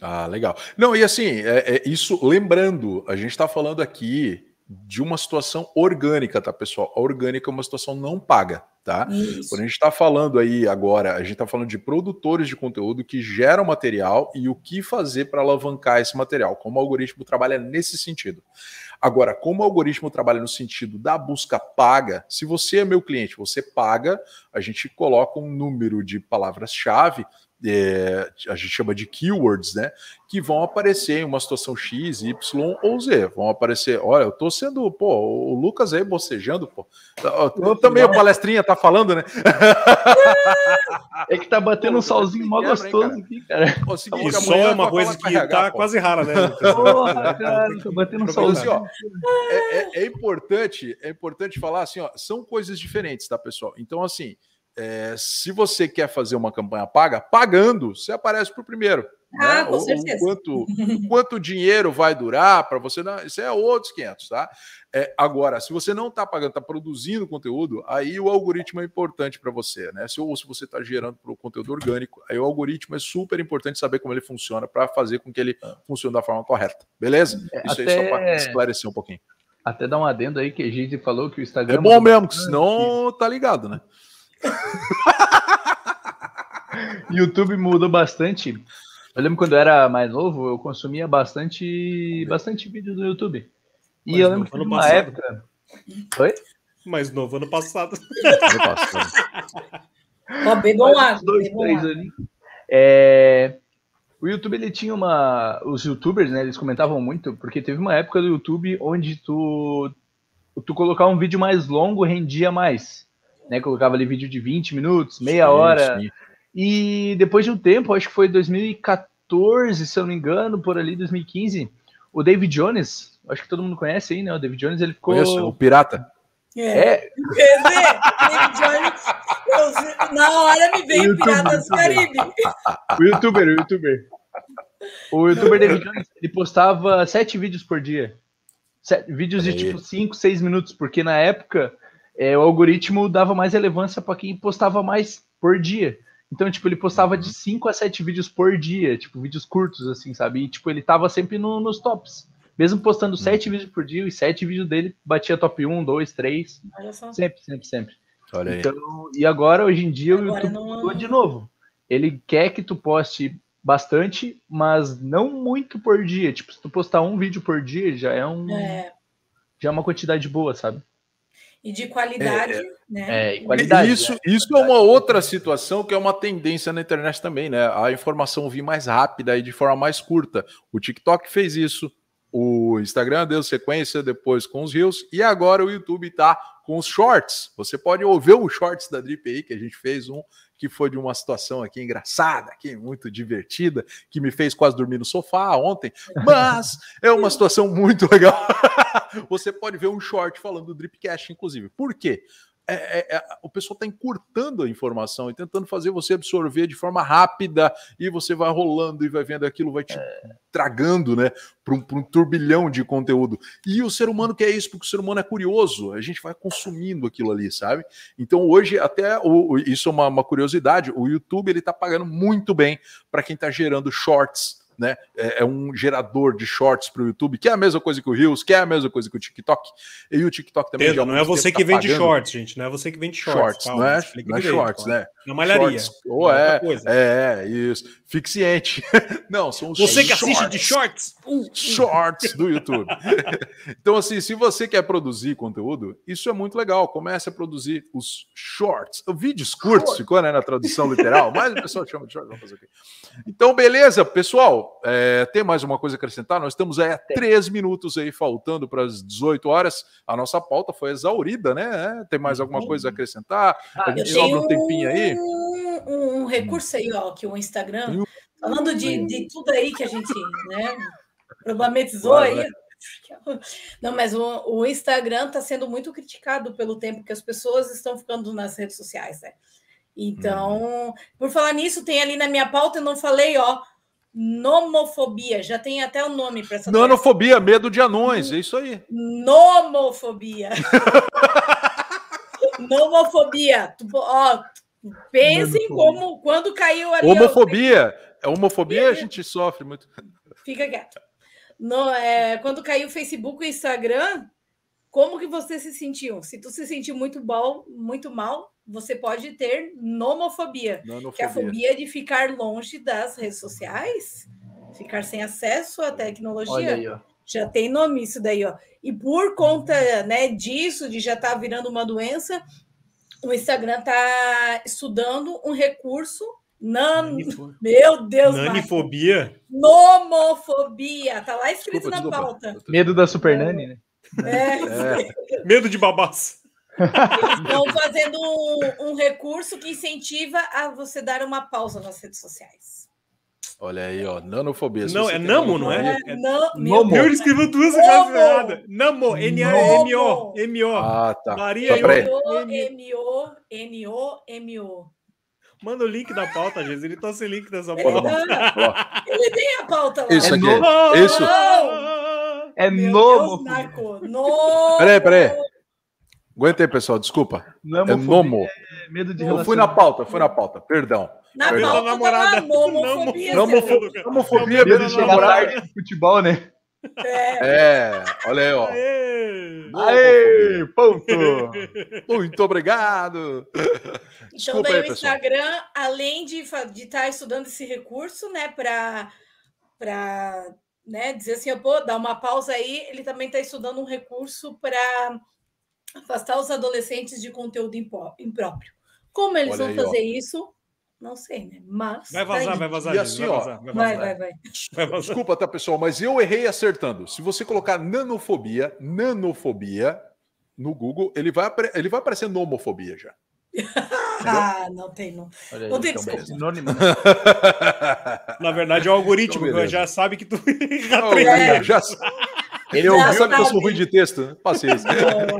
Ah, legal. Não, e assim, é, é isso, lembrando, a gente está falando aqui de uma situação orgânica, tá, pessoal? A orgânica é uma situação não paga, tá? Isso. Quando a gente está falando aí agora, a gente está falando de produtores de conteúdo que geram material e o que fazer para alavancar esse material, como o algoritmo trabalha nesse sentido. Agora, como o algoritmo trabalha no sentido da busca paga, se você é meu cliente, você paga, a gente coloca um número de palavras-chave é, a gente chama de keywords, né? Que vão aparecer em uma situação X, Y ou Z. Vão aparecer. Olha, eu tô sendo, pô, o Lucas aí bocejando, pô. Eu, também a palestrinha tá falando, né? É que tá batendo um solzinho mó gostoso hein, aqui, cara. Pô, e sol é uma coisa que tá pô. quase rara, né? Porra, cara, tô batendo um solzinho. Assim, ó, é, é, é, importante, é importante falar assim, ó, são coisas diferentes, tá, pessoal? Então, assim, é, se você quer fazer uma campanha paga, pagando, você aparece para o primeiro. Ah, né? com O- o certeza. quanto, quanto dinheiro vai durar para você. Não, isso é outros 500, tá? É, agora, se você não está pagando, está produzindo conteúdo, aí o algoritmo é importante para você, né? Se, ou se você está gerando pro conteúdo orgânico, aí o algoritmo é super importante saber como ele funciona para fazer com que ele funcione da forma correta. Beleza? É, Isso aí só até- para esclarecer um pouquinho. Até dar um adendo aí que a gente falou que o Instagram. É bom mesmo, que senão tá ligado, né? YouTube mudou bastante. Eu lembro quando eu era mais novo, eu consumia bastante, bastante vídeo no YouTube. E Mas eu lembro que ano teve uma passado. época. Oi? Mais novo ano passado. Ano passado. Ó, bebam água. dois, três água. ali. É, O YouTube ele tinha uma. Os YouTubers, né? Eles comentavam muito, porque teve uma época do YouTube onde tu tu colocar um vídeo mais longo rendia mais. Né? Colocava ali vídeo de 20 minutos, meia Sim, hora. sim. E depois de um tempo, acho que foi 2014, se eu não me engano, por ali, 2015, o David Jones, acho que todo mundo conhece aí, né? O David Jones, ele ficou. Conheço, o Pirata. É. É, Quer dizer, David Jones, na hora me veio YouTube, Piratas do YouTube. Caribe. o youtuber, o youtuber. O youtuber David Jones, ele postava sete vídeos por dia. Sete- vídeos de tipo 5, 6 minutos, porque na época é, o algoritmo dava mais relevância para quem postava mais por dia. Então, tipo, ele postava de 5 a 7 vídeos por dia, tipo, vídeos curtos, assim, sabe? E, tipo, ele tava sempre no- nos tops. Mesmo postando 7 vídeos por dia, e 7 vídeos dele batia top 1, 2, 3. Olha só. Sempre, sempre, sempre. Olha aí. Então, e agora, hoje em dia, o Agora YouTube não- mudou de novo. Ele quer que tu poste bastante, mas não muito por dia. Tipo, se tu postar um vídeo por dia, já é, um, É, já é uma quantidade boa, sabe? E de qualidade, né? É, e qualidade. Isso, isso é uma outra situação que é uma tendência na internet também, né? A informação vir mais rápida e de forma mais curta. O TikTok fez isso, o Instagram deu sequência depois com os Reels e agora o YouTube tá com os Shorts. Você pode ouvir o Shorts da Drip aí, que a gente fez um que foi de uma situação aqui engraçada, aqui muito divertida, que me fez quase dormir no sofá ontem, mas é uma situação muito legal. Você pode ver um short falando do Dripcast, inclusive. Por quê? É, é, é, o pessoal está encurtando a informação e tentando fazer você absorver de forma rápida e você vai rolando e vai vendo aquilo, vai te tragando, né, para um, um turbilhão de conteúdo. E o ser humano quer isso porque o ser humano é curioso, a gente vai consumindo aquilo ali, sabe? Então hoje até o- isso é uma, uma curiosidade, o YouTube ele está pagando muito bem para quem está gerando shorts. Né? É, é um gerador de shorts para o YouTube, que é a mesma coisa que o Reels, que é a mesma coisa que o TikTok. E o TikTok também. Entenda, não é você tempo que tá vende pagando shorts, gente. Não é você que vende shorts. shorts, calma, não é, não é shorts, calma. né? Na malharia. Shorts. Ou outra é, coisa. é, isso. Fixiente. Não, são os Você que assiste de shorts. Uh, uh. Shorts do YouTube. então, assim, se você quer produzir conteúdo, isso é muito legal. Comece a produzir os shorts. Vídeos curtos, ficou né, na tradução literal, mas o pessoal chama de shorts. Vamos fazer aqui. Então, beleza, pessoal. É, tem mais uma coisa a acrescentar? Nós estamos aí a três minutos aí faltando para as 18 horas. A nossa pauta foi exaurida, né? É, Tem mais alguma coisa a acrescentar? A Eu gente sobra um tempinho aí. um, um recurso aí, ó, que o Instagram, falando de, de tudo aí que a gente, né, problematizou Vai, aí. vai. Não, mas o, o Instagram está sendo muito criticado pelo tempo que as pessoas estão ficando nas redes sociais, né? Então, por falar nisso, tem ali na minha pauta, eu não falei, ó, nomofobia, já tem até o nome para essa doença. Nanofobia, medo de anões, é isso aí. Nomofobia. Nomofobia. Tu- Ó, pensem como quando caiu ali. ó, Homofobia. É homofobia a gente sofre muito. Fica quieto. No, é, quando caiu o Facebook e o Instagram, como que você se sentiu? Se tu se sentiu muito mal, muito mal, você pode ter nomofobia, que é a fobia de ficar longe das redes sociais, ficar sem acesso à tecnologia. Olha aí, ó. Já tem nome isso daí, ó. E por conta né, disso, de já estar virando uma doença, o Instagram está estudando um recurso. Nan... Nanifo- Meu Deus, Marcos. Nanifobia? Nomofobia. Tá lá escrito Desculpa, na desculpa. pauta. Medo da Super Nani, né? É, É, Medo de babás. Estão fazendo um, um recurso que incentiva a você dar uma pausa nas redes sociais. olha aí, ó. Nanofobia. Não, é Namo, não é? É- Não, Momo. meu Ele escreveu duas frases erradas. Namo, N-A-M-O. M-O. Ah, tá. Maria peraí. M-O. M-O-N-O-M-O. Manda o link da pauta, gente. Ele tá sem link dessa Ele, pauta. ele tem a pauta lá. Isso É aqui. novo. Isso. É Meu nomo. Deus, Marco. No... Peraí, peraí. Aguenta aí, pessoal. Desculpa. Nomofobia É nomo. é medo de Eu fui na pauta, fui na pauta. Perdão. Na Perdão. pauta Namorada. tá nomofobia. Nomo- seu- Nomo- Homofobia, Medo de de chegar namorar. tarde no futebol, né? É, É, olha aí, ó. Aê! Aê, ponto! Muito obrigado. Então, daí aí, o pessoal. Instagram, além de estar estudando esse recurso, né, para né, dizer assim, pô, dá uma pausa aí, ele também está estudando um recurso para afastar os adolescentes de conteúdo impróprio. Como eles Olha vão aí, ó. fazer isso? Não sei, né? Mas. Vai tá vazar, aí. vai vazar. E assim, vai ó, vazar, vai Vai, vazar. vai, vai. Vai. Desculpa, tá, pessoal, mas eu errei acertando. Se você colocar nanofobia, nanofobia no Google, ele vai, ele vai aparecer nomofobia já. Ah, não tem, não. Aí, Não tem então, desculpa. sinônimo, né? Na verdade, é o algoritmo Então, já sabe que tu Não, É. já, ele ouviu que eu sou ruim de texto? Paciência.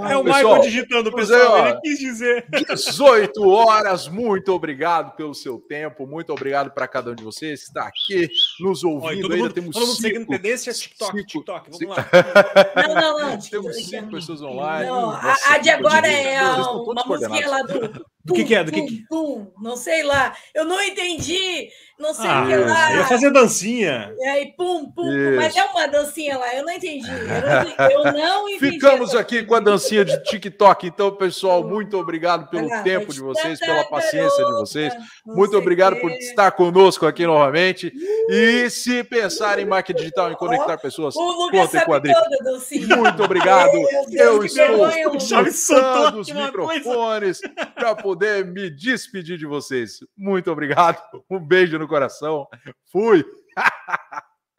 É o Pessoal, Michael digitando, pessoal. ó. Ele quis dizer. 18 horas, muito obrigado pelo seu tempo, muito obrigado para cada um de vocês que está aqui nos ouvindo. todo Ainda mundo, temos todo mundo seguindo tendência TikTok, cinco- TikTok. Vamos cinco- lá. Não, não, não. Temos cinco pessoas online. Não, a, Nossa, a de agora é a- uma musiquinha lá do. Do que que é? Do que tum, que- tum, não sei lá. Eu não entendi. Não sei Ah, o que isso. lá. eu ia fazer dancinha. E aí, pum, pum, pum. Mas é uma dancinha lá, eu não entendi. Eu não, eu não entendi. Ficamos essa- aqui com a dancinha de TikTok. Então, pessoal, muito obrigado pelo lá, tempo de vocês, pela paciência de vocês. não Muito obrigado por estar conosco aqui novamente. E se pensar em marketing digital, em conectar pessoas, contem com a sabe Drip. toda a dancinha. Muito obrigado. Eu estou mutando os microfones para poder me despedir de vocês. Muito obrigado. Um beijo no coração. Fui.